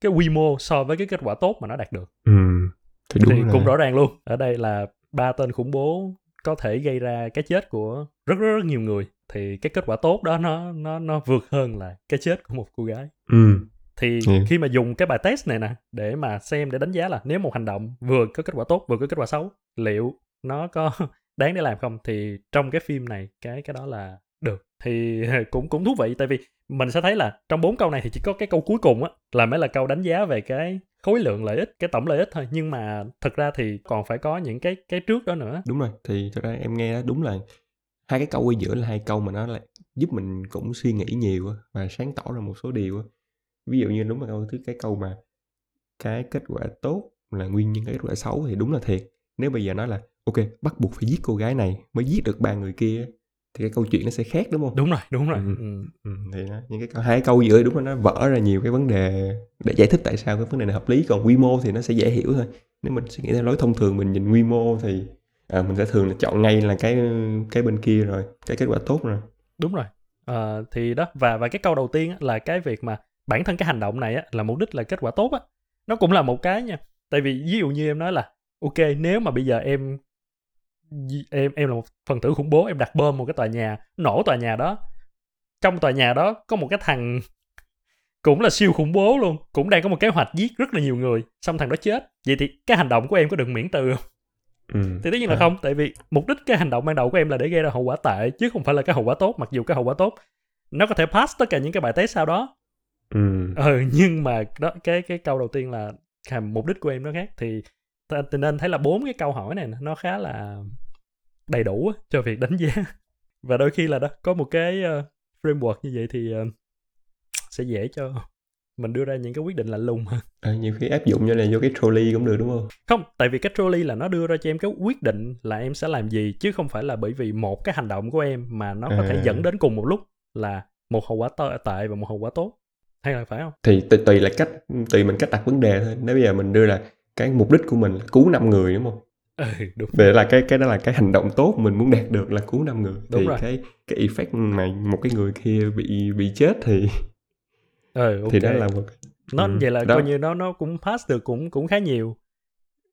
cái quy mô so với cái kết quả tốt mà nó đạt được. Ừm, thì đúng thì là cũng rõ ràng luôn. Ở đây là ba tên khủng bố có thể gây ra cái chết của rất rất, rất nhiều người thì cái kết quả tốt đó nó nó nó vượt hơn là cái chết của một cô gái. Ừm, thì Ừ. khi mà dùng cái bài test này nè để mà xem để đánh giá là nếu một hành động vừa có kết quả tốt vừa có kết quả xấu liệu nó có [laughs] đáng để làm không thì trong cái phim này cái cái đó là được. Thì [laughs] cũng cũng thú vị tại vì mình sẽ thấy là trong bốn câu này thì chỉ có cái câu cuối cùng á là mới là câu đánh giá về cái khối lượng lợi ích, cái tổng lợi ích thôi. Nhưng mà thật ra thì còn phải có những cái cái trước đó nữa. Đúng rồi, thì thật ra em nghe đó, đúng là hai cái câu ở giữa là hai câu mà nó lại giúp mình cũng suy nghĩ nhiều và sáng tỏ ra một số điều ví dụ như đúng là câu thứ, cái câu mà cái kết quả tốt là nguyên nhân, cái kết quả xấu thì đúng là thiệt. Nếu bây giờ nói là, ok, bắt buộc phải giết cô gái này mới giết được ba người kia thì cái câu chuyện nó sẽ khác đúng không? Đúng rồi đúng rồi. Ừ. ừ. ừ, thì đó những cái câu hai câu giữa đúng là nó vỡ ra nhiều cái vấn đề để giải thích tại sao cái vấn đề này hợp lý. Còn quy mô thì nó sẽ dễ hiểu thôi. Nếu mình suy nghĩ theo lối thông thường mình nhìn quy mô thì à, mình sẽ thường là chọn ngay là cái cái bên kia rồi cái kết quả tốt rồi. Đúng rồi. Ờ, thì đó và và cái câu đầu tiên là cái việc mà bản thân cái hành động này á, là mục đích là kết quả tốt á. Nó cũng là một cái nha. Tại vì ví dụ như em nói là ok nếu mà bây giờ em em em là một phần tử khủng bố em đặt bom một cái tòa nhà nổ tòa nhà đó trong tòa nhà đó có một cái thằng [laughs] cũng là siêu khủng bố luôn cũng đang có một kế hoạch giết rất là nhiều người xong thằng đó chết vậy thì cái hành động của em có được miễn trừ không ừ. thì tất nhiên là À. không tại vì mục đích cái hành động ban đầu của em là để gây ra hậu quả tệ chứ không phải là cái hậu quả tốt mặc dù cái hậu quả tốt nó có thể pass tất cả những cái bài test sau đó Ừ. ừ nhưng mà đó cái cái câu đầu tiên là mục đích của em nó khác thì thì nên thấy là bốn cái câu hỏi này nó khá là đầy đủ cho việc đánh giá. Và đôi khi là đó có một cái ờ, framework như vậy thì ờ, sẽ dễ cho mình đưa ra những cái quyết định lạnh lùng hơn. À, nhiều khi áp dụng như là vô cái trolley cũng được đúng không? Không tại vì cái trolley là nó đưa ra cho em cái quyết định là em sẽ làm gì chứ không phải là bởi vì một cái hành động của em mà nó có thể À. dẫn đến cùng một lúc là một hậu quả tệ và một hậu quả tốt. Hay là phải không? Thì tùy, tùy là cách tùy mình cách đặt vấn đề thôi. Nếu bây giờ mình đưa là cái mục đích của mình là cứu năm người đúng không? Ừ đúng. Vậy là cái cái đó là cái hành động tốt mình muốn đạt được là cứu năm người. Đúng thì rồi. cái cái effect mà một cái người kia bị bị chết thì ừ ok. thì đó là một nó ừ, vậy là đó. coi như nó nó cũng pass được cũng cũng khá nhiều.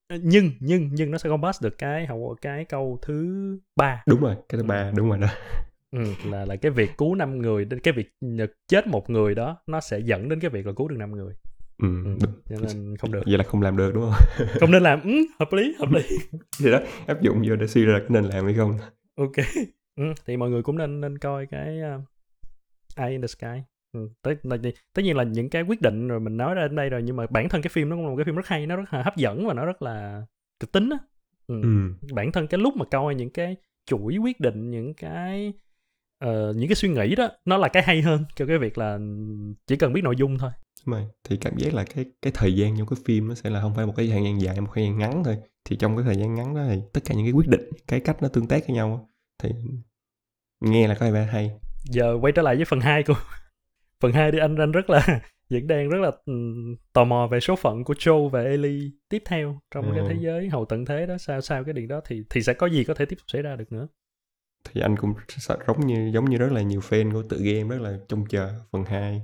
Ờ, nhưng nhưng nhưng nó sẽ không pass được cái hậu cái câu thứ ba. Đúng rồi cái thứ ba đúng rồi đó. Ừ, là là cái việc cứu năm người đến cái việc chết một người đó nó sẽ dẫn đến cái việc là cứu được năm người ừ, ừ, cho nên không được. Vậy là không làm được đúng không? [laughs] Không nên làm. Ừ, hợp lý hợp lý. [laughs] Thì đó áp dụng vô để suy ra nên làm hay không. Ok. [laughs] Ừ, thì mọi người cũng nên nên coi cái uh, Eye in the Sky. Ừ, tất, tất, nhiên là những cái quyết định rồi mình nói ra đến đây rồi nhưng mà bản thân cái phim nó cũng là một cái phim rất hay nó rất là hấp dẫn và nó rất là kịch tính á. Ừ. ừ. bản thân cái lúc mà coi những cái chuỗi quyết định những cái ờ, những cái suy nghĩ đó nó là cái hay hơn cho cái việc là chỉ cần biết nội dung thôi Rồi. Thì cảm giác là cái cái thời gian trong cái phim nó sẽ là không phải một cái thời gian dài một thời gian ngắn thôi. Thì trong cái thời gian ngắn đó thì tất cả những cái quyết định cái cách nó tương tác với nhau thì nghe là có vẻ hay. Giờ quay trở lại với phần 2 của [laughs] phần 2 thì anh anh rất là [laughs] vẫn đang rất là ừm, tò mò về số phận của Joe và Ellie tiếp theo trong cái Ừ. thế giới hậu tận thế đó. Sao sao cái điều đó thì thì sẽ có gì có thể tiếp tục xảy ra được nữa? Thì anh cũng giống như giống như rất là nhiều fan của tự game rất là trông chờ phần 2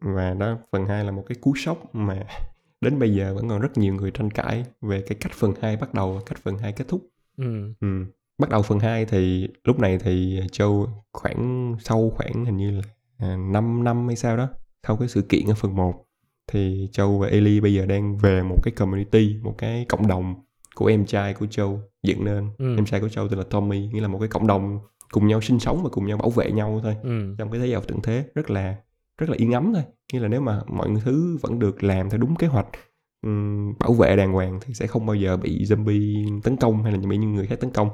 và đó phần 2 là một cái cú sốc mà [laughs] đến bây giờ vẫn còn rất nhiều người tranh cãi về cái cách phần 2 bắt đầu và cách phần 2 kết thúc. Ừ. Ừ. bắt đầu phần 2 thì lúc này thì Châu khoảng sau khoảng hình như là à, 5 năm hay sao đó sau cái sự kiện ở phần 1 thì Châu và Ellie bây giờ đang về một cái community một cái cộng đồng của em trai của Châu dựng nên. Ừ. em trai của Châu tên là Tommy nghĩa là một cái cộng đồng cùng nhau sinh sống và cùng nhau bảo vệ nhau thôi. Ừ. Trong cái thế giới tận thế rất là rất là yên ấm thôi. Nghĩa là nếu mà mọi thứ vẫn được làm theo đúng kế hoạch bảo vệ đàng hoàng thì sẽ không bao giờ bị zombie tấn công hay là bị những người khác tấn công.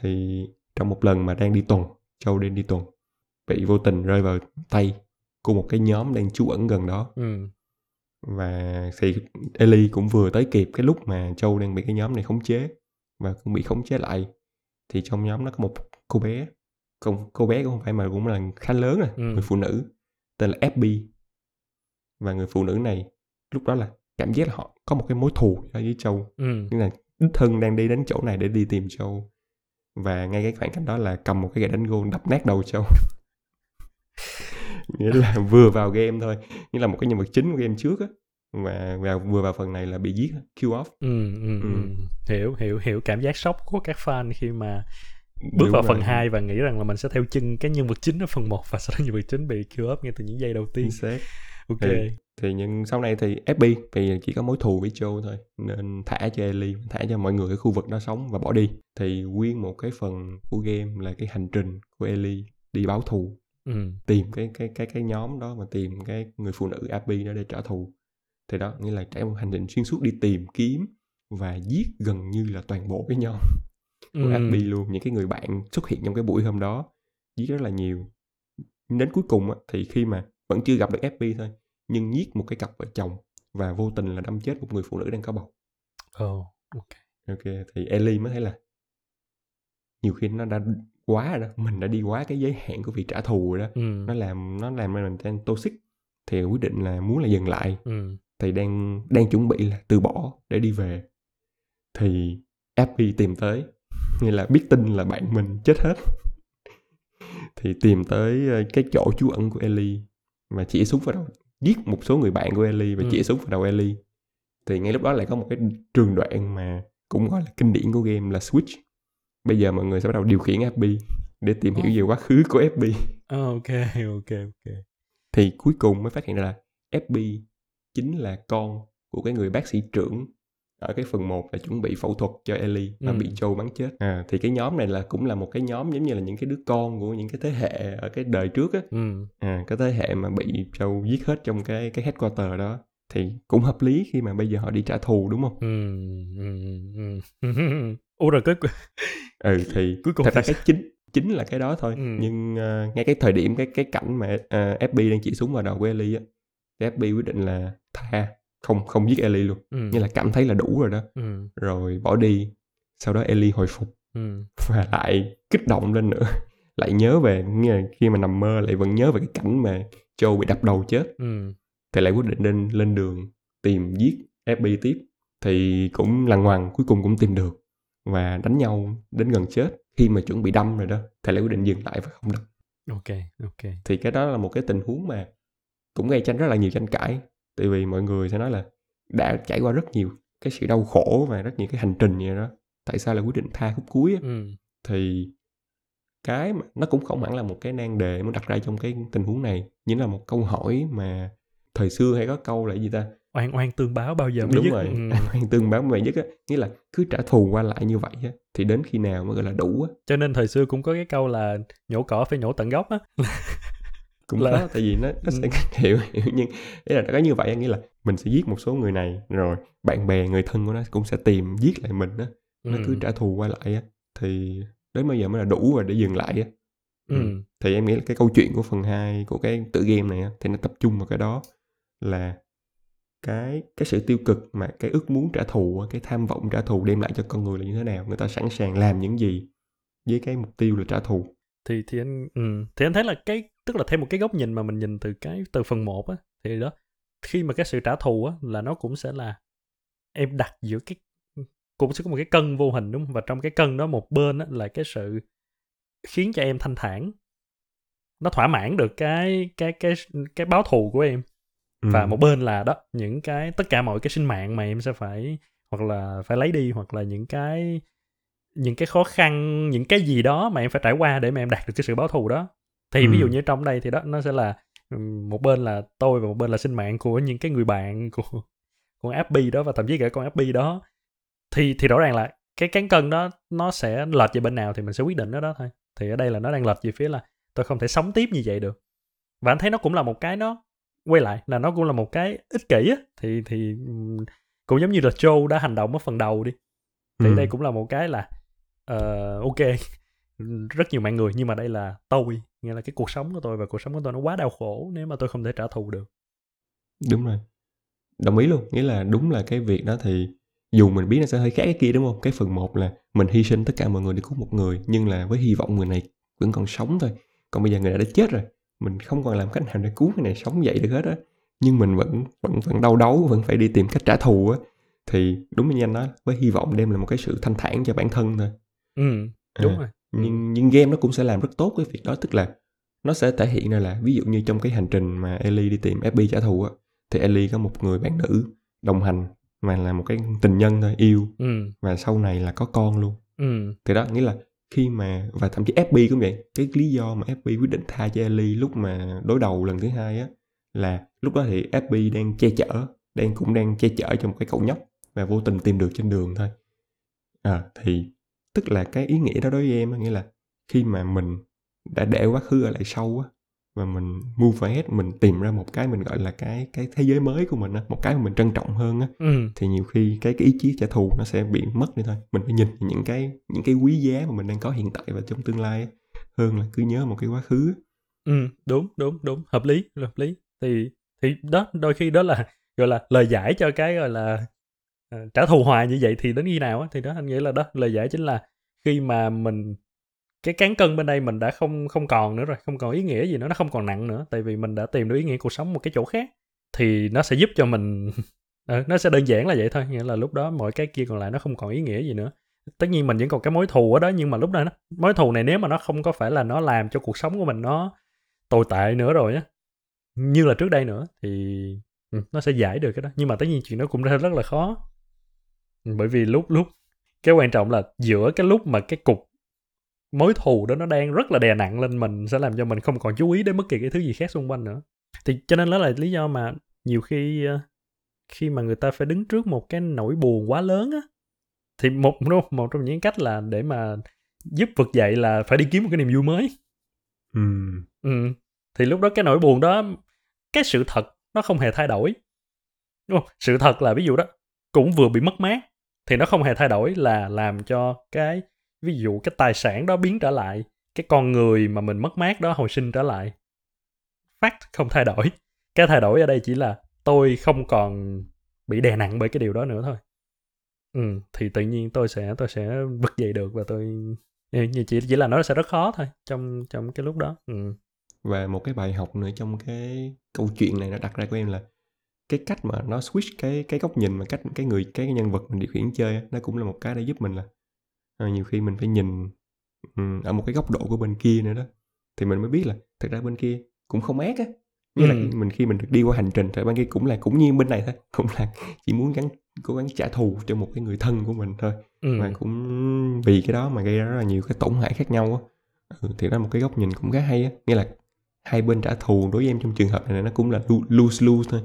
Thì trong một lần mà đang đi tuần Châu đang đi tuần bị vô tình rơi vào tay của một cái nhóm đang trú ẩn gần đó. Ừ. Và thì Ellie cũng vừa tới kịp cái lúc mà Châu đang bị cái nhóm này khống chế và cũng bị khống chế lại. Thì trong nhóm nó có một cô bé. Không cô bé cũng không phải mà cũng là khá lớn rồi Ừ. người phụ nữ tên là FB và người phụ nữ này lúc đó là cảm giác là họ có một cái mối thù ở với Châu. Ừ. Như là đích thân đang đi đến chỗ này để đi tìm Châu. Và ngay cái khoảng cách đó là cầm một cái gậy đánh gôn đập nát đầu Châu. [laughs] Nghĩa là vừa vào game thôi. Nghĩa là một cái nhân vật chính của game trước á. Và, và vừa vào phần này là bị giết kill off. Ừ, ừ, Ừ. ừ. hiểu hiểu hiểu cảm giác sốc của các fan khi mà bước Đúng vào rồi. phần 2 và nghĩ rằng là mình sẽ theo chân cái nhân vật chính ở phần 1 và sau đó nhân vật chính bị kill up ngay từ những giây đầu tiên. Xác. Ok. Ừ. thì nhưng sau này thì FB vì chỉ có mối thù với Joe thôi nên thả cho Ellie thả cho mọi người ở khu vực đó sống và bỏ đi. Thì nguyên một cái phần của game là cái hành trình của Ellie đi báo thù. Ừ. Tìm cái cái cái cái nhóm đó mà tìm cái người phụ nữ Abby đó để trả thù. Thì đó nghĩa là trải một hành trình xuyên suốt đi tìm kiếm và giết gần như là toàn bộ cái nhóm của Ừ. Abby luôn những cái người bạn xuất hiện trong cái buổi hôm đó giết rất là nhiều đến cuối cùng á, thì khi mà vẫn chưa gặp được Abby thôi nhưng giết một cái cặp vợ chồng và vô tình là đâm chết một người phụ nữ đang có bầu Ồ, ok. ok thì Ellie mới thấy là nhiều khi nó đã quá rồi đó mình đã đi quá cái giới hạn của việc trả thù rồi đó Ừ. nó làm nó làm mình đang toxic thì quyết định là muốn là dừng lại Ừ. thì đang đang chuẩn bị là từ bỏ để đi về thì Abby tìm tới nghĩa là biết tin là bạn mình chết hết. Thì tìm tới ờ, cái chỗ trú ẩn của Ellie và chỉ súng vào đầu giết một số người bạn của Ellie và Ừ. chỉ súng vào đầu Ellie. Thì ngay lúc đó lại có một cái trường đoạn mà cũng gọi là kinh điển của game là switch. Bây giờ mọi người sẽ bắt đầu điều khiển Abby để tìm hiểu về quá khứ của Abby Ờ, ok, [laughs] ok, ok. thì cuối cùng mới phát hiện ra là FB chính là con của cái người bác sĩ trưởng ở cái phần 1 là chuẩn bị phẫu thuật cho Ellie và Ừ. bị Joe bắn chết. À, thì cái nhóm này là cũng là một cái nhóm giống như là những cái đứa con của những cái thế hệ ở cái đời trước á. Ừ. À, cái thế hệ mà bị Joe giết hết trong cái cái headquarter đó thì cũng hợp lý khi mà bây giờ họ đi trả thù đúng không? Ừ. Ừ. Ừ. [laughs] Ủa rồi cái [laughs] Ừ thì [laughs] Cuối cùng thật ra cái chính chính là cái đó thôi. Ừ. Nhưng ờ, ngay cái thời điểm cái cái cảnh mà ờ, FB đang chỉ súng vào đầu của Ellie á, thì FB quyết định là tha không không giết Ellie luôn. Ừ. như là cảm thấy là đủ rồi đó. Ừ. rồi bỏ đi. Sau đó Ellie hồi phục. Ừ. và lại kích động lên nữa. [laughs] Lại nhớ về nghĩa là khi mà nằm mơ lại vẫn nhớ về cái cảnh mà Joe bị đập đầu chết. Ừ. thì lại quyết định lên lên đường tìm giết FB tiếp. Thì cũng lằng ngoằng cuối cùng cũng tìm được. Và đánh nhau đến gần chết. Khi mà chuẩn bị đâm rồi đó thì lại quyết định dừng lại và không đâm Ok, ok. thì cái đó là một cái tình huống mà cũng gây tranh rất là nhiều tranh cãi tại vì mọi người sẽ nói là đã trải qua rất nhiều cái sự đau khổ và rất nhiều cái hành trình vậy đó tại sao lại quyết định tha khúc cuối á? Ừ. thì cái mà nó cũng không hẳn là một cái nan đề muốn đặt ra trong cái tình huống này nhưng là một câu hỏi mà thời xưa hay có câu là gì ta Oan oan tương báo bao giờ mới đúng dứt. rồi Ừ. [laughs] Oan tương báo mày nhất á nghĩa là cứ trả thù qua lại như vậy á thì đến khi nào mới gọi là đủ á Cho nên thời xưa cũng có cái câu là nhổ cỏ phải nhổ tận gốc á. [laughs] cũng Là- có tại vì nó [laughs] nó sẽ [laughs] hiểu hiểu nhưng ý là nó có như vậy nghĩa là mình sẽ giết một số người này rồi bạn bè người thân của nó cũng sẽ tìm giết lại mình á. Nó cứ Ừ. trả thù qua lại á. Thì đến bây giờ mới là đủ rồi để dừng lại á. Ừ. thì em nghĩ là cái câu chuyện của phần 2 của cái tự game này á, thì nó tập trung vào cái đó. Là cái cái sự tiêu cực mà cái ước muốn trả thù cái tham vọng trả thù đem lại cho con người là như thế nào? Người ta sẵn sàng làm những gì với cái mục tiêu là trả thù thì thì anh ừ. thì anh thấy là cái tức là theo một cái góc nhìn mà mình nhìn từ cái từ phần 1 á thì đó khi mà cái sự trả thù á là nó cũng sẽ là em đặt giữa cái cũng sẽ có một cái cân vô hình đúng không và trong cái cân đó một bên á là cái sự khiến cho em thanh thản nó thỏa mãn được cái cái cái cái báo thù của em và Ừ. một bên là đó những cái tất cả mọi cái sinh mạng mà em sẽ phải hoặc là phải lấy đi hoặc là những cái những cái khó khăn những cái gì đó mà em phải trải qua để mà em đạt được cái sự báo thù đó. Thì ví Ừ. dụ như trong đây thì đó nó sẽ là một bên là tôi và một bên là sinh mạng của những cái người bạn của con Abby đó và thậm chí cả con Abby đó. Thì thì rõ ràng là cái cán cân đó nó sẽ lệch về bên nào thì mình sẽ quyết định nó đó thôi. Thì ở đây là nó đang lệch về phía là tôi không thể sống tiếp như vậy được. Và anh thấy nó cũng là một cái nó quay lại là nó cũng là một cái ích kỷ á. Thì thì cũng giống như là Joe đã hành động ở phần đầu đi. Thì Ừ. đây cũng là một cái là Ờ, ok. Rất nhiều mạng người nhưng mà đây là tôi. Nghĩa là cái cuộc sống của tôi và cuộc sống của tôi nó quá đau khổ nếu mà tôi không thể trả thù được. Đúng rồi. Đồng ý luôn. Nghĩa là đúng là cái việc đó thì dù mình biết nó sẽ hơi khác cái kia đúng không? Cái phần một là mình hy sinh tất cả mọi người để cứu một người nhưng là với hy vọng người này vẫn còn sống thôi. Còn bây giờ người đã, đã chết rồi mình không còn làm cách nào để cứu cái này sống dậy được hết á. Nhưng mình vẫn vẫn vẫn đau đấu vẫn phải đi tìm cách trả thù á. Thì đúng như anh nói với hy vọng đem lại một cái sự thanh thản cho bản thân thôi ừ đúng À, rồi. nhưng nhưng game nó cũng sẽ làm rất tốt cái việc đó tức là nó sẽ thể hiện ra là ví dụ như trong cái hành trình mà Ellie đi tìm FB trả thù á thì Ellie có một người bạn nữ đồng hành mà là một cái tình nhân thôi yêu. Ừ. Và sau này là có con luôn. Ừ. Thì đó nghĩa là khi mà và thậm chí FB cũng vậy. Cái lý do mà FB quyết định tha cho Ellie lúc mà đối đầu lần thứ hai á là lúc đó thì FB đang che chở đang cũng đang che chở cho một cái cậu nhóc và vô tình tìm được trên đường thôi. À thì tức là cái ý nghĩa đó đối với em á, nghĩa là khi mà mình đã để quá khứ ở lại sau á và mình move ahead mình tìm ra một cái mình gọi là cái cái thế giới mới của mình á một cái mà mình trân trọng hơn á ừ. thì nhiều khi cái cái ý chí trả thù nó sẽ bị mất đi thôi. Mình phải nhìn những cái những cái quý giá mà mình đang có hiện tại và trong tương lai á, hơn là cứ nhớ một cái quá khứ á. ừ đúng đúng đúng. Hợp lý hợp lý. Thì thì đó đôi khi đó là gọi là lời giải cho cái gọi là Ờ, trả thù hoài như vậy thì đến khi nào á? Thì đó anh nghĩ là đó lời giải chính là khi mà mình cái cán cân bên đây mình đã không không còn nữa rồi không còn ý nghĩa gì nữa nó không còn nặng nữa tại vì mình đã tìm được ý nghĩa cuộc sống một cái chỗ khác thì nó sẽ giúp cho mình [laughs] Ờ, nó sẽ đơn giản là vậy thôi nghĩa là lúc đó mọi cái kia còn lại nó không còn ý nghĩa gì nữa. Tất nhiên mình vẫn còn cái mối thù ở đó nhưng mà lúc đó nó, mối thù này nếu mà nó không có phải là nó làm cho cuộc sống của mình nó tồi tệ nữa rồi á như là trước đây nữa thì ừ, nó sẽ giải được cái đó. Nhưng mà tất nhiên chuyện đó cũng rất là khó bởi vì lúc lúc cái quan trọng là giữa cái lúc mà cái cục mối thù đó nó đang rất là đè nặng lên mình sẽ làm cho mình không còn chú ý đến bất kỳ cái thứ gì khác xung quanh nữa. Thì cho nên đó là lý do mà nhiều khi ờ, khi mà người ta phải đứng trước một cái nỗi buồn quá lớn á thì một một trong những cách là để mà giúp vực dậy là phải đi kiếm một cái niềm vui mới. Ừm, ừ. thì lúc đó cái nỗi buồn đó cái sự thật nó không hề thay đổi. Đúng không? Sự thật là ví dụ đó cũng vừa bị mất mát thì nó không hề thay đổi là làm cho cái, ví dụ cái tài sản đó biến trở lại, cái con người mà mình mất mát đó hồi sinh trở lại. Fact không thay đổi. Cái thay đổi ở đây chỉ là tôi không còn bị đè nặng bởi cái điều đó nữa thôi. Ừ thì tự nhiên tôi sẽ tôi sẽ vực dậy được và tôi, như chỉ chỉ là nó sẽ rất khó thôi trong trong cái lúc đó. Ừ. Và một cái bài học nữa trong cái câu chuyện này nó đặt ra của em là cái cách mà nó switch cái cái góc nhìn mà cách cái người cái nhân vật mình điều khiển chơi nó cũng là một cái để giúp mình là ờ, nhiều khi mình phải nhìn ừm, ở một cái góc độ của bên kia nữa đó. Thì mình mới biết là thực ra bên kia cũng không ác á. Như là Ừ. mình khi mình được đi qua hành trình thì bên kia cũng là cũng như bên này thôi [laughs] cũng là chỉ muốn gắn cố gắng trả thù cho một cái người thân của mình thôi. Ừ. Và cũng vì cái đó mà gây ra rất là nhiều cái tổn hại khác nhau á. Ừ, thì đó là một cái góc nhìn cũng khá hay á. Nghĩa là hai bên trả thù đối với em trong trường hợp này nó cũng là lo- lose lose thôi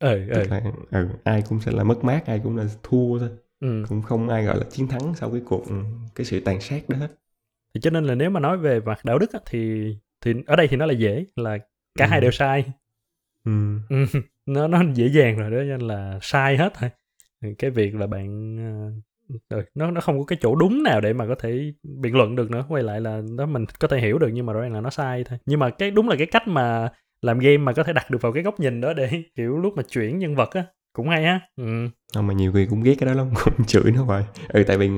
ừ ừ. Tức là ừ, ai cũng sẽ là mất mát ai cũng là thua thôi. Ừ. Cũng không ai gọi là chiến thắng sau cái cuộc ừ, cái sự tàn sát đó hết. Thì cho nên là nếu mà nói về mặt đạo đức á, thì thì ở đây thì nó là dễ là cả Ừ. hai đều sai. Ừ. ừ, [laughs] nó nó dễ dàng rồi đó cho nên là sai hết thôi. Cái việc là bạn ờ, ừ, nó nó không có cái chỗ đúng nào để mà có thể biện luận được nữa. Quay lại là đó mình có thể hiểu được nhưng mà rõ ràng là nó sai thôi. Nhưng mà cái đúng là cái cách mà làm game mà có thể đặt được vào cái góc nhìn đó để kiểu lúc mà chuyển nhân vật á cũng hay á. Ừ. Không mà nhiều người cũng ghét cái đó lắm [laughs] cũng chửi nó hoài. Ừ tại vì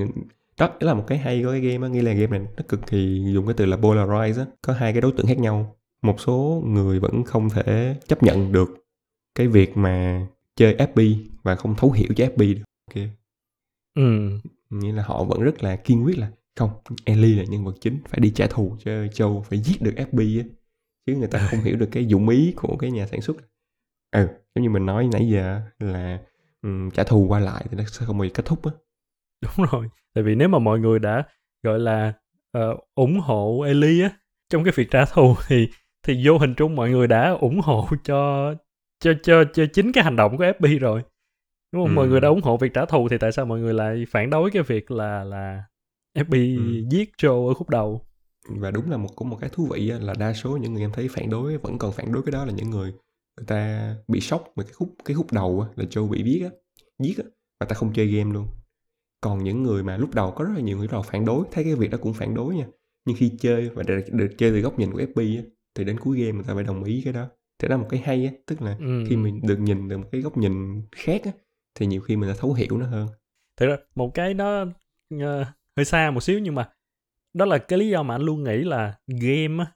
đó đó là một cái hay của cái game á nghĩa là game này nó cực kỳ dùng cái từ là polarize á. Có hai cái đối tượng khác nhau. Một số người vẫn không thể chấp nhận được cái việc mà chơi FB và không thấu hiểu cho FB được. Ok. Ừ. Nghĩa là họ vẫn rất là kiên quyết là không Ellie là nhân vật chính phải đi trả thù cho Châu phải giết được FB á chứ người ta không hiểu được cái dụng ý của cái nhà sản xuất. Ừ giống như mình nói nãy giờ là ừm, trả thù qua lại thì nó sẽ không bao giờ kết thúc á. Đúng rồi tại vì nếu mà mọi người đã gọi là ờ, ủng hộ Ellie á trong cái việc trả thù [laughs] thì thì vô hình chung mọi người đã ủng hộ cho cho cho cho chính cái hành động của FB rồi. Đúng không? Mọi Ừ. người đã ủng hộ việc trả thù thì tại sao mọi người lại phản đối cái việc là là FB Ừ. giết Joe ở khúc đầu và đúng là một cũng một cái thú vị là đa số những người em thấy phản đối vẫn còn phản đối cái đó là những người người ta bị sốc về cái khúc cái khúc đầu là Châu bị giết á giết á và ta không chơi game luôn. Còn những người mà lúc đầu có rất là nhiều người đầu phản đối thấy cái việc đó cũng phản đối nha nhưng khi chơi và được, được chơi từ góc nhìn của FB á, thì đến cuối game người ta phải đồng ý cái đó. Thì đó là một cái hay á tức là ừ. khi mình được nhìn được một cái góc nhìn khác á thì nhiều khi mình đã thấu hiểu nó hơn. Thực ra một cái nó uh, hơi xa một xíu nhưng mà đó là cái lý do mà anh luôn nghĩ là game á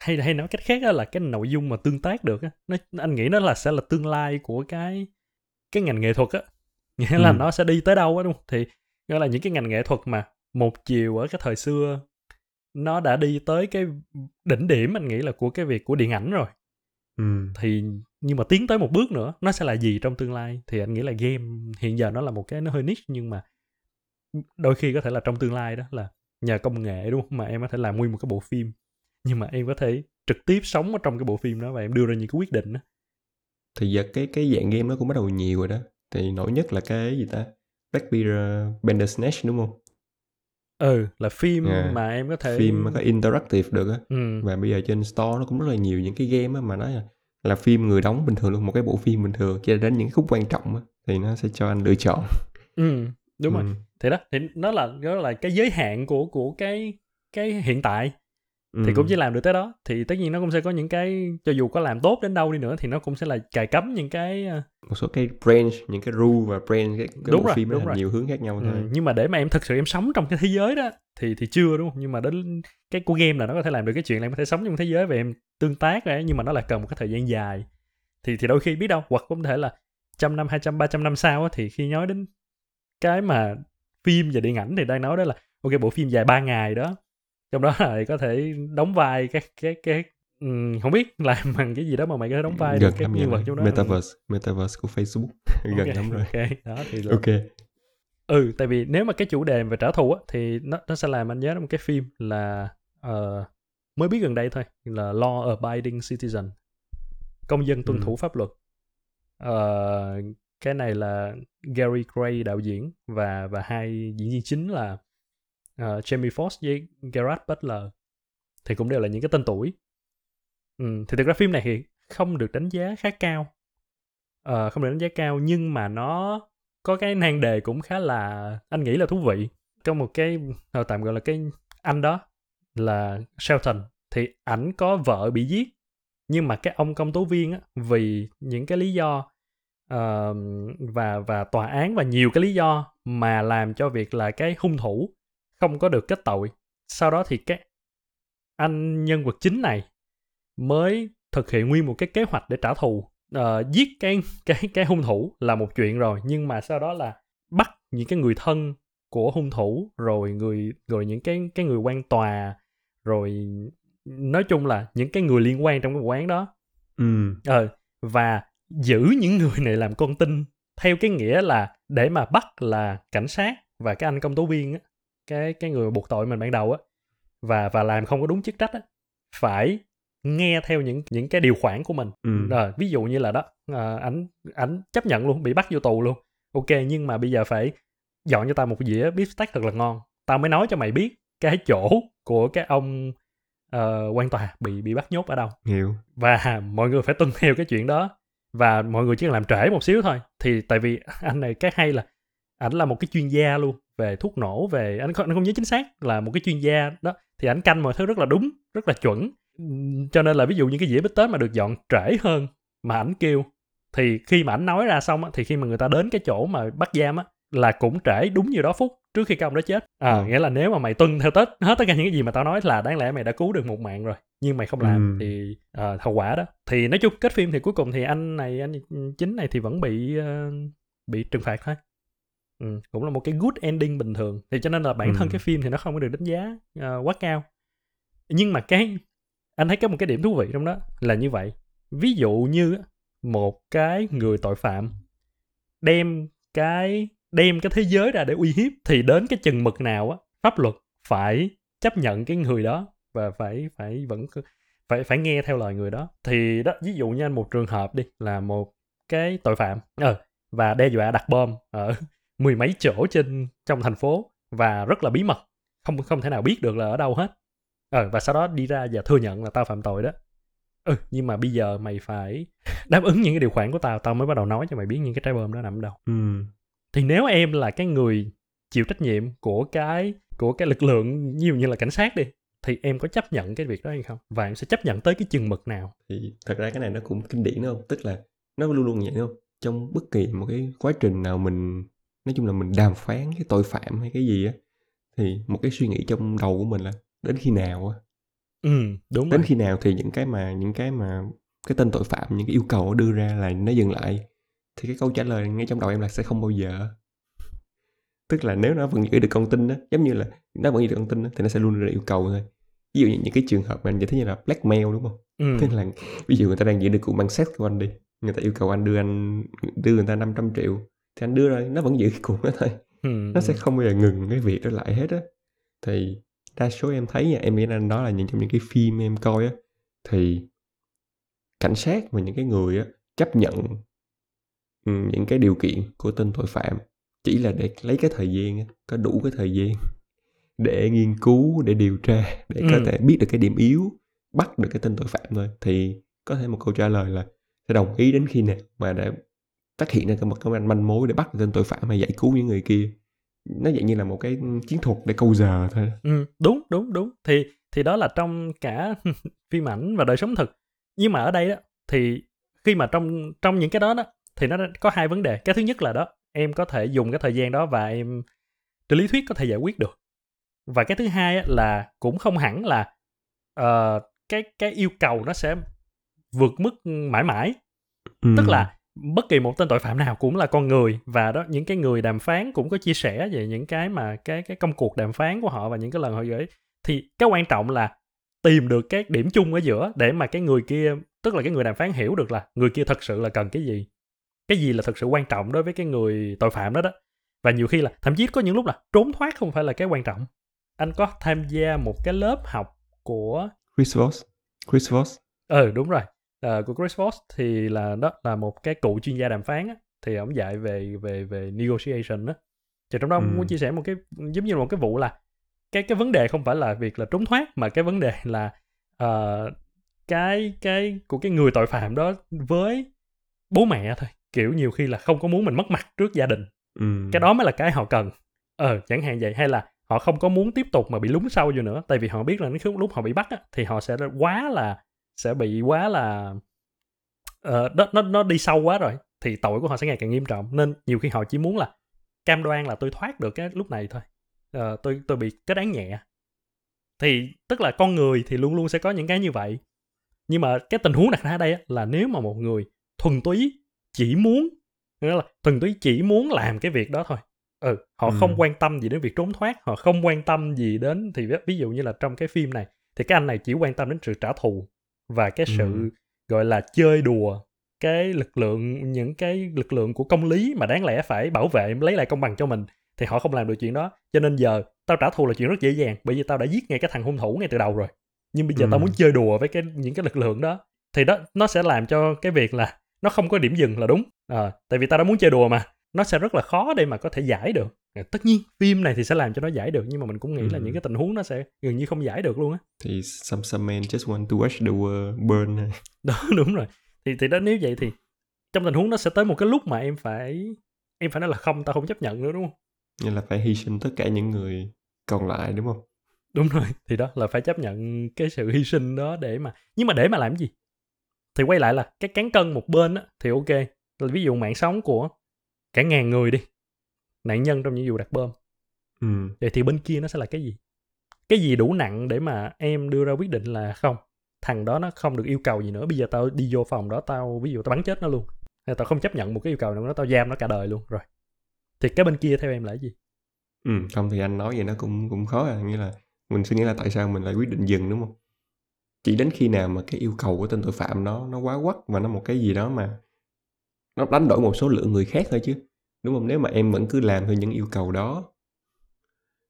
hay hay nói cách khác là cái nội dung mà tương tác được á nó anh nghĩ nó là sẽ là tương lai của cái cái ngành nghệ thuật á [laughs] nghĩa là Ừ. nó sẽ đi tới đâu á đúng không thì gọi là những cái ngành nghệ thuật mà một chiều ở cái thời xưa nó đã đi tới cái đỉnh điểm anh nghĩ là của cái việc của điện ảnh rồi ừ. thì nhưng mà tiến tới một bước nữa nó sẽ là gì trong tương lai thì anh nghĩ là game hiện giờ nó là một cái nó hơi niche nhưng mà đôi khi có thể là trong tương lai đó là nhờ công nghệ đúng không? Mà em có thể làm nguyên một cái bộ phim. Nhưng mà em có thể trực tiếp sống ở trong cái bộ phim đó và em đưa ra những cái quyết định đó. thì giờ cái cái dạng game nó cũng bắt đầu nhiều rồi đó. Thì nổi nhất là cái gì ta? Black Mirror Bandersnatch đúng không? Ừ là phim À, mà em có thể phim có interactive được á. Ừ, và bây giờ trên store nó cũng rất là nhiều những cái game á mà nó là, là phim người đóng bình thường luôn một cái bộ phim bình thường. Cho đến những khúc quan trọng á thì nó sẽ cho anh lựa chọn. Ừ đúng rồi ừ. thì đó thì nó là nó là cái giới hạn của của cái cái hiện tại thì Ừ. cũng chỉ làm được tới đó thì tất nhiên nó cũng sẽ có những cái cho dù có làm tốt đến đâu đi nữa thì nó cũng sẽ là cài cắm những cái ờ, một số cái branch những cái rule và branch cái, cái Đúng bộ rồi, phim đúng rồi. nhiều hướng khác nhau ừ, thôi nhưng mà để mà em thực sự em sống trong cái thế giới đó thì thì chưa đúng không nhưng mà đến cái của game là nó có thể làm được cái chuyện là em có thể sống trong thế giới và em tương tác ấy, nhưng mà nó lại cần một cái thời gian dài thì thì đôi khi biết đâu hoặc cũng có thể là trăm năm hai trăm ba trăm năm sau á, thì khi nói đến cái mà phim và điện ảnh thì đang nói đó là ok bộ phim dài 3 ngày đó. Trong đó [laughs] là có thể đóng vai cái cái cái không biết [laughs] làm bằng cái gì đó mà mày có thể đóng vai gần lắm nhân vật trong đó. Metaverse metaverse của Facebook. [laughs] Gần Ok, lắm rồi. ok đó thì là ok. Ừ tại vì nếu mà cái chủ đề về trả thù á thì nó nó sẽ làm anh nhớ một cái phim là ờ, mới biết gần đây thôi là Law Abiding Citizen công dân tuân Ừ. thủ pháp luật. Ờ, cái này là Gary Gray đạo diễn và và hai diễn viên chính là uh, Jamie Foxx với Gerard Butler. Thì cũng đều là những cái tên tuổi. Ừ, thì thực ra phim này thì không được đánh giá khá cao. Uh, không được đánh giá cao nhưng mà nó có cái nan đề cũng khá là anh nghĩ là thú vị. Trong một cái ờ, tạm gọi là cái anh đó là Shelton. Thì ảnh có vợ bị giết nhưng mà cái ông công tố viên á vì những cái lý do và và tòa án và nhiều cái lý do mà làm cho việc là cái hung thủ không có được kết tội. Sau đó thì cái anh nhân vật chính này mới thực hiện nguyên một cái kế hoạch để trả thù. Ờ, giết cái cái cái hung thủ là một chuyện rồi nhưng mà sau đó là bắt những cái người thân của hung thủ rồi người rồi những cái cái người quan tòa rồi nói chung là những cái người liên quan trong cái vụ án đó. Ừ. Ờ và giữ những người này làm con tin theo cái nghĩa là để mà bắt là cảnh sát và cái anh công tố viên á cái cái người buộc tội mình ban đầu á và và làm không có đúng chức trách á phải nghe theo những những cái điều khoản của mình. Ừ. Rồi ví dụ như là đó à, ảnh ảnh chấp nhận luôn bị bắt vô tù luôn. Ok nhưng mà bây giờ phải dọn cho tao một dĩa beef steak thật là ngon. Tao mới nói cho mày biết cái chỗ của cái ông ờ, quan tòa bị bị bắt nhốt ở đâu. Hiểu. Và mọi người phải tuân theo cái chuyện đó và mọi người chỉ cần làm trễ một xíu thôi. Thì tại vì [laughs] anh này cái hay là ảnh là một cái chuyên gia luôn về thuốc nổ về anh không, anh không nhớ chính xác là một cái chuyên gia đó. Thì ảnh canh mọi thứ rất là đúng rất là chuẩn. Cho nên là ví dụ những cái dĩa bít tết mà được dọn trễ hơn mà ảnh kêu thì khi mà ảnh nói ra xong á, thì khi mà người ta đến cái chỗ mà bắt giam á là cũng trễ đúng như đó phút trước khi cái ông đó chết à Ờ. nghĩa là nếu mà mày tuân theo tết hết tất cả những cái gì mà tao nói là đáng lẽ mày đã cứu được một mạng rồi nhưng mày không làm Ừm. thì ờ, hậu quả đó thì nói chung kết phim thì cuối cùng thì anh này anh chính này thì vẫn bị ờ, bị trừng phạt thôi ừ, cũng là một cái good ending bình thường thì cho nên là bản thân Ừm. cái phim thì nó không có được đánh giá ờ, quá cao nhưng mà cái anh thấy có một cái điểm thú vị trong đó là như vậy ví dụ như một cái người tội phạm đem cái đem cái thế giới ra để uy hiếp thì đến cái chừng mực nào á, pháp luật phải chấp nhận cái người đó và phải phải vẫn phải phải nghe theo lời người đó. Thì đó, ví dụ như anh, một trường hợp đi, là một cái tội phạm ờ và đe dọa đặt bom ở [laughs] mười mấy chỗ trên, trong thành phố và rất là bí mật, không không thể nào biết được là ở đâu hết. Ờ và sau đó đi ra và thừa nhận là tao phạm tội đó. Ừ nhưng mà bây giờ mày phải [laughs] đáp ứng những cái điều khoản của tao tao mới bắt đầu nói cho mày biết những cái trái bom đó nằm ở đâu. Ừ thì nếu em là cái người chịu trách nhiệm của cái của cái lực lượng dụ như là cảnh sát đi thì em có chấp nhận cái việc đó hay không? Và em sẽ chấp nhận tới cái chừng mực nào? Thì thật ra cái này nó cũng kinh điển đúng không? Tức là nó luôn luôn vậy đúng không? Trong bất kỳ một cái quá trình nào mình nói chung là mình đàm phán cái tội phạm hay cái gì á thì một cái suy nghĩ trong đầu của mình là đến khi nào á? Ừ đúng đến rồi. khi nào thì những cái mà những cái mà cái tên tội phạm những cái yêu cầu đưa ra là nó dừng lại thì cái câu trả lời ngay trong đầu em là sẽ không bao giờ. Tức là nếu nó vẫn giữ được con tin đó giống như là nó vẫn giữ được con tin đó, thì nó sẽ luôn ra yêu cầu thôi. Ví dụ như những cái trường hợp mà anh giải thích như là blackmail đúng không? Ừ. tức là ví dụ người ta đang giữ được cụ bằng xét của anh đi người ta yêu cầu anh đưa anh đưa người ta 500 triệu thì anh đưa rồi nó vẫn giữ cái cụ đó thôi. Ừ. nó sẽ không bao giờ ngừng cái việc đó lại hết á. Thì đa số em thấy nha em nghĩ là đó là những trong những cái phim em coi á thì cảnh sát và những cái người á chấp nhận những cái điều kiện của tên tội phạm. Chỉ là để lấy cái thời gian có đủ cái thời gian để nghiên cứu để điều tra để có Ừ. thể biết được cái điểm yếu bắt được cái tên tội phạm thôi. Thì có thể một câu trả lời là sẽ đồng ý đến khi nào mà để phát hiện ra một cái manh mối để bắt được tên tội phạm hay giải cứu những người kia. Nó dạng như là một cái chiến thuật để câu giờ thôi. Ừ, đúng đúng đúng. Thì thì đó là trong cả [laughs] phim ảnh và đời sống thực. Nhưng mà ở đây đó thì khi mà trong trong những cái đó đó thì nó có hai vấn đề. Cái thứ nhất là đó em có thể dùng cái thời gian đó và em trên lý thuyết có thể giải quyết được. Và cái thứ hai là cũng không hẳn là ờ, cái cái yêu cầu nó sẽ vượt mức mãi mãi. Ừ. tức là bất kỳ một tên tội phạm nào cũng là con người và đó những cái người đàm phán cũng có chia sẻ về những cái mà cái cái công cuộc đàm phán của họ và những cái lần họ gửi. Thì cái quan trọng là tìm được cái điểm chung ở giữa để mà cái người kia tức là cái người đàm phán hiểu được là người kia thật sự là cần cái gì cái gì là thật sự quan trọng đối với cái người tội phạm đó đó. Và nhiều khi là thậm chí có những lúc là trốn thoát không phải là cái quan trọng. Anh có tham gia một cái lớp học của Chris Voss. Chris Voss. Ừ đúng rồi. Ờ, của Chris Voss thì là đó là một cái cựu chuyên gia đàm phán á, thì ông dạy về về về negotiation á. Thì trong đó ông Ừ. muốn chia sẻ một cái giống như một cái vụ là cái cái vấn đề không phải là việc là trốn thoát mà cái vấn đề là ờ, cái cái của cái người tội phạm đó với bố mẹ thôi kiểu nhiều khi là không có muốn mình mất mặt trước gia đình. Ừ. cái đó mới là cái họ cần. Ờ chẳng hạn vậy hay là họ không có muốn tiếp tục mà bị lún sâu vô nữa tại vì họ biết là lúc lúc họ bị bắt á, thì họ sẽ quá là sẽ bị quá là ờ, nó nó nó đi sâu quá rồi thì tội của họ sẽ ngày càng nghiêm trọng. Nên nhiều khi họ chỉ muốn là cam đoan là tôi thoát được cái lúc này thôi. Ờ, tôi tôi bị cái đáng nhẹ. Thì tức là con người thì luôn luôn sẽ có những cái như vậy. Nhưng mà cái tình huống đặt ra đây á, là nếu mà một người thuần túy chỉ muốn nghĩa là thuần túy chỉ muốn làm cái việc đó thôi ừ họ Ừ. không quan tâm gì đến việc trốn thoát họ không quan tâm gì đến thì ví- dụ như là trong cái phim này thì cái anh này chỉ quan tâm đến sự trả thù và cái sự Ừ. gọi là chơi đùa cái lực lượng những cái lực lượng của công lý mà đáng lẽ phải bảo vệ lấy lại công bằng cho mình thì họ không làm được chuyện đó cho nên giờ tao trả thù là chuyện rất dễ dàng bởi vì tao đã giết ngay cái thằng hung thủ ngay từ đầu rồi nhưng bây giờ Ừ. tao muốn chơi đùa với cái những cái lực lượng đó thì đó nó sẽ làm cho cái việc là nó không có điểm dừng là đúng. Ờ, tại vì tao đã muốn chơi đùa mà. Nó sẽ rất là khó để mà có thể giải được. Ờ, tất nhiên phim này thì sẽ làm cho nó giải được nhưng mà mình cũng nghĩ là Ừ. những cái tình huống nó sẽ gần như không giải được luôn á. Thì some some men just want to watch the world burn. [laughs] Đó đúng rồi. Thì thì đó nếu vậy thì trong tình huống nó sẽ tới một cái lúc mà em phải em phải nói là không tao không chấp nhận nữa đúng không? Như là phải hy sinh tất cả những người còn lại đúng không? Đúng rồi. Thì đó là phải chấp nhận cái sự hy sinh đó để mà nhưng mà để mà làm gì thì quay lại là cái cán cân một bên á, thì ok. Là ví dụ mạng sống của cả ngàn người đi nạn nhân trong những vụ đặt bom. Ừ. vậy thì bên kia nó sẽ là cái gì? Cái gì đủ nặng để mà em đưa ra quyết định là không thằng đó nó không được yêu cầu gì nữa bây giờ tao đi vô phòng đó tao ví dụ tao bắn chết nó luôn. Hay tao không chấp nhận một cái yêu cầu nào đó tao giam nó cả đời luôn rồi. Thì cái bên kia theo em là cái gì? Ừ không thì anh nói vậy nó cũng cũng khó à nghĩa là mình suy nghĩ là tại sao mình lại quyết định dừng đúng không chỉ đến khi nào mà cái yêu cầu của tên tội phạm nó nó quá quắt và nó một cái gì đó mà nó đánh đổi một số lượng người khác thôi chứ đúng không? Nếu mà em vẫn cứ làm theo những yêu cầu đó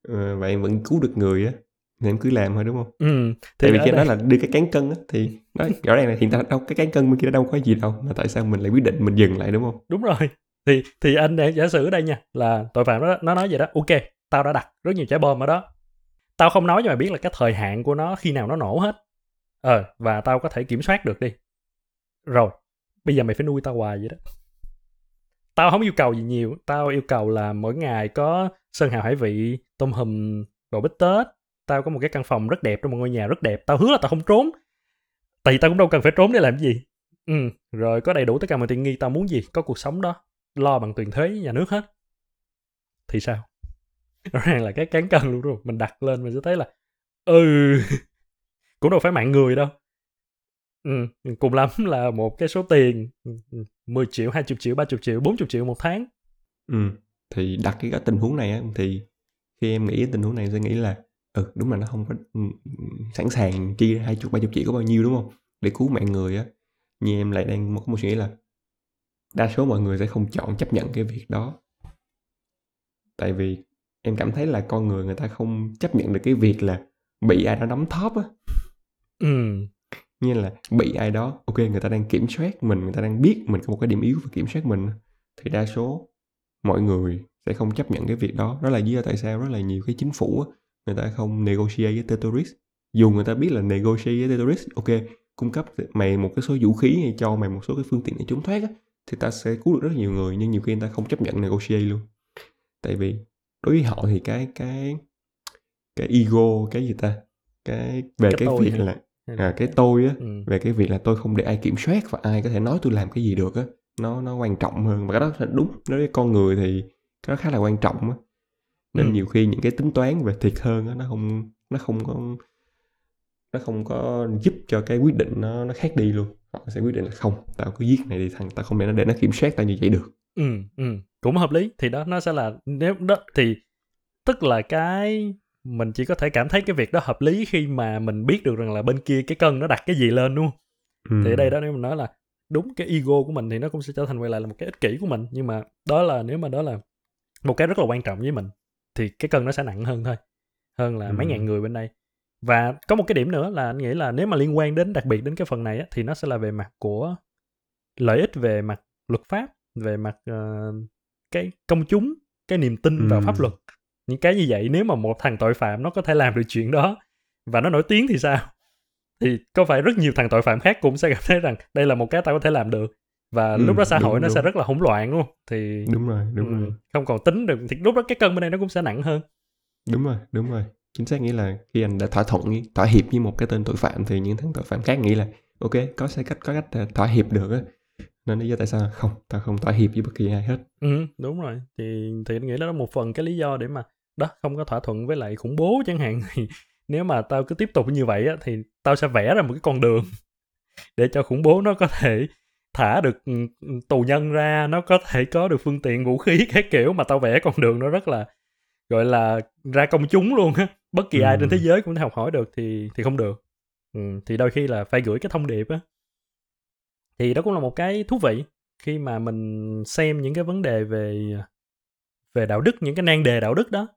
ờ, và em vẫn cứu được người á thì em cứ làm thôi đúng không? Ừ thì tại vì cái đó là đưa cái cán cân á thì nó rõ ràng là hiện tại đâu cái cán cân bên kia đâu có gì đâu mà tại sao mình lại quyết định mình dừng lại đúng không? Đúng rồi. Thì thì anh để giả sử ở đây nha là tội phạm đó nó nói vậy đó ok tao đã đặt rất nhiều trái bom ở đó. Tao không nói cho mày biết là cái thời hạn của nó khi nào nó nổ hết ờ và tao có thể kiểm soát được đi. Rồi, bây giờ mày phải nuôi tao hoài vậy đó. Tao không yêu cầu gì nhiều, tao yêu cầu là mỗi ngày có sơn hào hải vị, tôm hùm, bò bít tết. Tao có một cái căn phòng rất đẹp trong một ngôi nhà rất đẹp. Tao hứa là tao không trốn. Tại vì tao cũng đâu cần phải trốn để làm gì. Ừ rồi có đầy đủ tất cả mọi tiện nghi tao muốn gì, có cuộc sống đó. Lo bằng tiền thuế nhà nước hết. Thì sao? [laughs] Rõ ràng là cái cán cân luôn rồi. Mình đặt lên mình sẽ thấy là ừ cũng đâu phải mạng người đâu. Ừ, cùng lắm là một cái số tiền ừ, ừ, 10 triệu 20 triệu 30 triệu 40 triệu một tháng. Ừ thì đặt cái, cái tình huống này á thì khi em nghĩ tình huống này sẽ nghĩ là ừ đúng là nó không có ừ, sẵn sàng chi hai chục ba chục triệu có bao nhiêu đúng không? Để cứu mạng người á nhưng em lại đang có một suy nghĩ là đa số mọi người sẽ không chọn chấp nhận cái việc đó. Tại vì em cảm thấy là con người người ta không chấp nhận được cái việc là bị ai đó đóng thóp á ừ. Như là bị ai đó ok người ta đang kiểm soát mình người ta đang biết mình có một cái điểm yếu và kiểm soát mình thì đa số mọi người sẽ không chấp nhận cái việc đó. Đó là lý do tại sao rất là nhiều cái chính phủ người ta không negotiate với terrorist dù người ta biết là negotiate với terrorist ok cung cấp mày một cái số vũ khí hay cho mày một số cái phương tiện để trốn thoát á, thì ta sẽ cứu được rất nhiều người nhưng nhiều khi người ta không chấp nhận negotiate luôn. Tại vì đối với họ thì cái cái cái ego cái gì ta? Cái về cái, cái việc là à, cái tôi á ừ. về cái việc là tôi không để ai kiểm soát và ai có thể nói tôi làm cái gì được á nó nó quan trọng hơn và cái đó là đúng đối với con người thì cái đó khá là quan trọng á nên ừ. nhiều khi những cái tính toán về thiệt hơn á nó không nó không có nó không có giúp cho cái quyết định nó nó khác đi luôn họ sẽ quyết định là không tao cứ giết này đi thằng tao không để nó để nó kiểm soát tao như vậy được ừ ừ cũng hợp lý thì đó nó sẽ là nếu đó thì tức là cái mình chỉ có thể cảm thấy cái việc đó hợp lý khi mà mình biết được rằng là bên kia cái cân nó đặt cái gì lên đúng không ừ. thì ở đây đó nếu mình nói là đúng cái ego của mình thì nó cũng sẽ trở thành quay lại là một cái ích kỷ của mình nhưng mà đó là nếu mà đó là một cái rất là quan trọng với mình thì cái cân nó sẽ nặng hơn thôi hơn là ừ. mấy ngàn người bên đây và có một cái điểm nữa là anh nghĩ là nếu mà liên quan đến đặc biệt đến cái phần này á, thì nó sẽ là về mặt của lợi ích về mặt luật pháp về mặt uh, cái công chúng cái niềm tin ừ. vào pháp luật những cái như vậy nếu mà một thằng tội phạm nó có thể làm được chuyện đó và nó nổi tiếng thì sao? Thì có phải rất nhiều thằng tội phạm khác cũng sẽ cảm thấy rằng đây là một cái tao có thể làm được và ừ, lúc đó xã đúng, hội nó đúng. sẽ rất là hỗn loạn luôn thì đúng rồi đúng ừ, rồi. không còn tính được thì lúc đó cái cân bên đây nó cũng sẽ nặng hơn. Đúng rồi đúng rồi. Chính xác nghĩa là khi anh đã thỏa thuận thỏa hiệp với một cái tên tội phạm thì những thằng tội phạm khác nghĩ là ok có sẽ cách có cách thỏa hiệp được á. Nên lý do tại sao không tao không thỏa hiệp với bất kỳ ai hết. Ừ đúng rồi. Thì thì anh nghĩ đó là một phần cái lý do để mà đó không có thỏa thuận với lại khủng bố chẳng hạn. [laughs] Thì nếu mà tao cứ tiếp tục như vậy á thì tao sẽ vẽ ra một cái con đường [laughs] để cho khủng bố nó có thể thả được ừ, ừ, tù nhân ra nó có thể có được phương tiện vũ khí [laughs] cái kiểu. Mà tao vẽ con đường nó rất là gọi là ra công chúng luôn á. Bất kỳ ừ. ai trên thế giới cũng thể học hỏi được thì thì không được. Ừ, thì đôi khi là phải gửi cái thông điệp á. Thì đó cũng là một cái thú vị khi mà mình xem những cái vấn đề về về đạo đức những cái nan đề đạo đức đó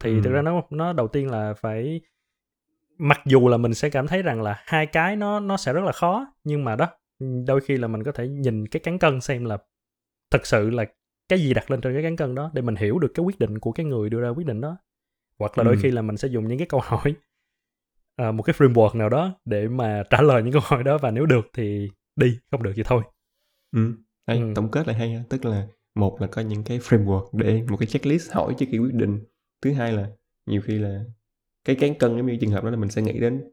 thì ừ. thực ra nó nó đầu tiên là phải mặc dù là mình sẽ cảm thấy rằng là hai cái nó nó sẽ rất là khó nhưng mà đó đôi khi là mình có thể nhìn cái cán cân xem là thật sự là cái gì đặt lên trên cái cán cân đó để mình hiểu được cái quyết định của cái người đưa ra quyết định đó hoặc là đôi ừ. khi là mình sẽ dùng những cái câu hỏi uh, một cái framework nào đó để mà trả lời những câu hỏi đó và nếu được thì đi không được thì thôi ừ. Đây, ừ. tổng kết lại hay ha tức là một là có những cái framework để một cái checklist hỏi trước khi quyết định thứ hai là nhiều khi là cái cán cân giống như trường hợp đó là mình sẽ nghĩ đến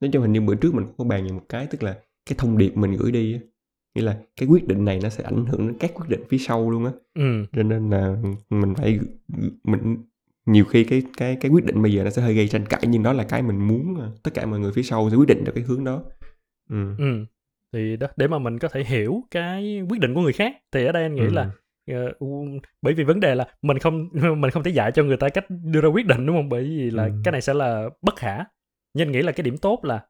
nói chung hình như bữa trước mình cũng có bàn về một cái tức là cái thông điệp mình gửi đi nghĩa là cái quyết định này nó sẽ ảnh hưởng đến các quyết định phía sau luôn á ừ. cho nên là mình phải mình nhiều khi cái cái cái quyết định bây giờ nó sẽ hơi gây tranh cãi nhưng đó là cái mình muốn à, tất cả mọi người phía sau sẽ quyết định được cái hướng đó ừ. ừ. thì đó để mà mình có thể hiểu cái quyết định của người khác thì ở đây anh nghĩ ừ. là uh, bởi vì vấn đề là mình không [laughs] mình không thể dạy cho người ta cách đưa ra quyết định đúng không? Bởi vì là ừ. cái này sẽ là bất khả. Nhưng nghĩ là cái điểm tốt là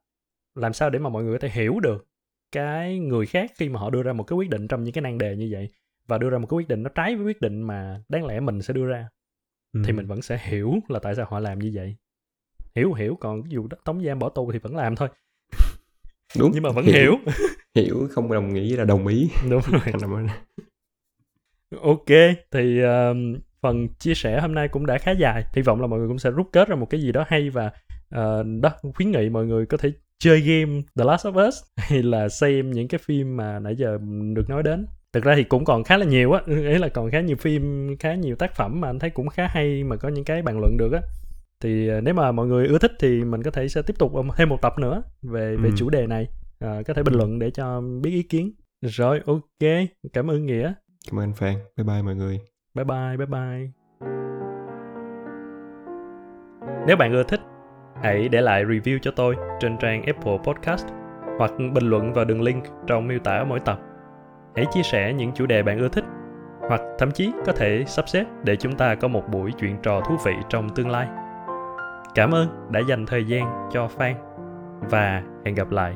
làm sao để mà mọi người có thể hiểu được cái người khác khi mà họ đưa ra một cái quyết định trong những cái nan đề như vậy và đưa ra một cái quyết định nó trái với quyết định mà đáng lẽ mình sẽ đưa ra ừ. thì mình vẫn sẽ hiểu là tại sao họ làm như vậy. Hiểu hiểu còn dù tống giam bỏ tù thì vẫn làm thôi. Đúng nhưng mà vẫn hiểu. hiểu, [laughs] hiểu không đồng ý là đồng ý. Đúng [laughs] rồi ok. Thì uh, phần chia sẻ hôm nay cũng đã khá dài. Hy vọng là mọi người cũng sẽ rút kết ra một cái gì đó hay và uh, đó khuyến nghị mọi người có thể chơi game The Last of Us [laughs] hay là xem những cái phim mà nãy giờ được nói đến. Thực ra thì cũng còn khá là nhiều á [laughs] ý là còn khá nhiều phim khá nhiều tác phẩm mà anh thấy cũng khá hay mà có những cái bàn luận được á. Thì ờ, nếu mà mọi người ưa thích thì mình có thể sẽ tiếp tục thêm một tập nữa về về Ừ. chủ đề này. À, có thể bình luận để cho biết ý kiến. Rồi ok. Cảm ơn nghĩa cảm ơn phan. Bye bye mọi người. Bye bye bye bye. Nếu bạn ưa thích, hãy để lại review cho tôi trên trang Apple Podcast hoặc bình luận vào đường link trong miêu tả mỗi tập. Hãy chia sẻ những chủ đề bạn ưa thích hoặc thậm chí có thể sắp xếp để chúng ta có một buổi chuyện trò thú vị trong tương lai. Cảm ơn đã dành thời gian cho fan và hẹn gặp lại.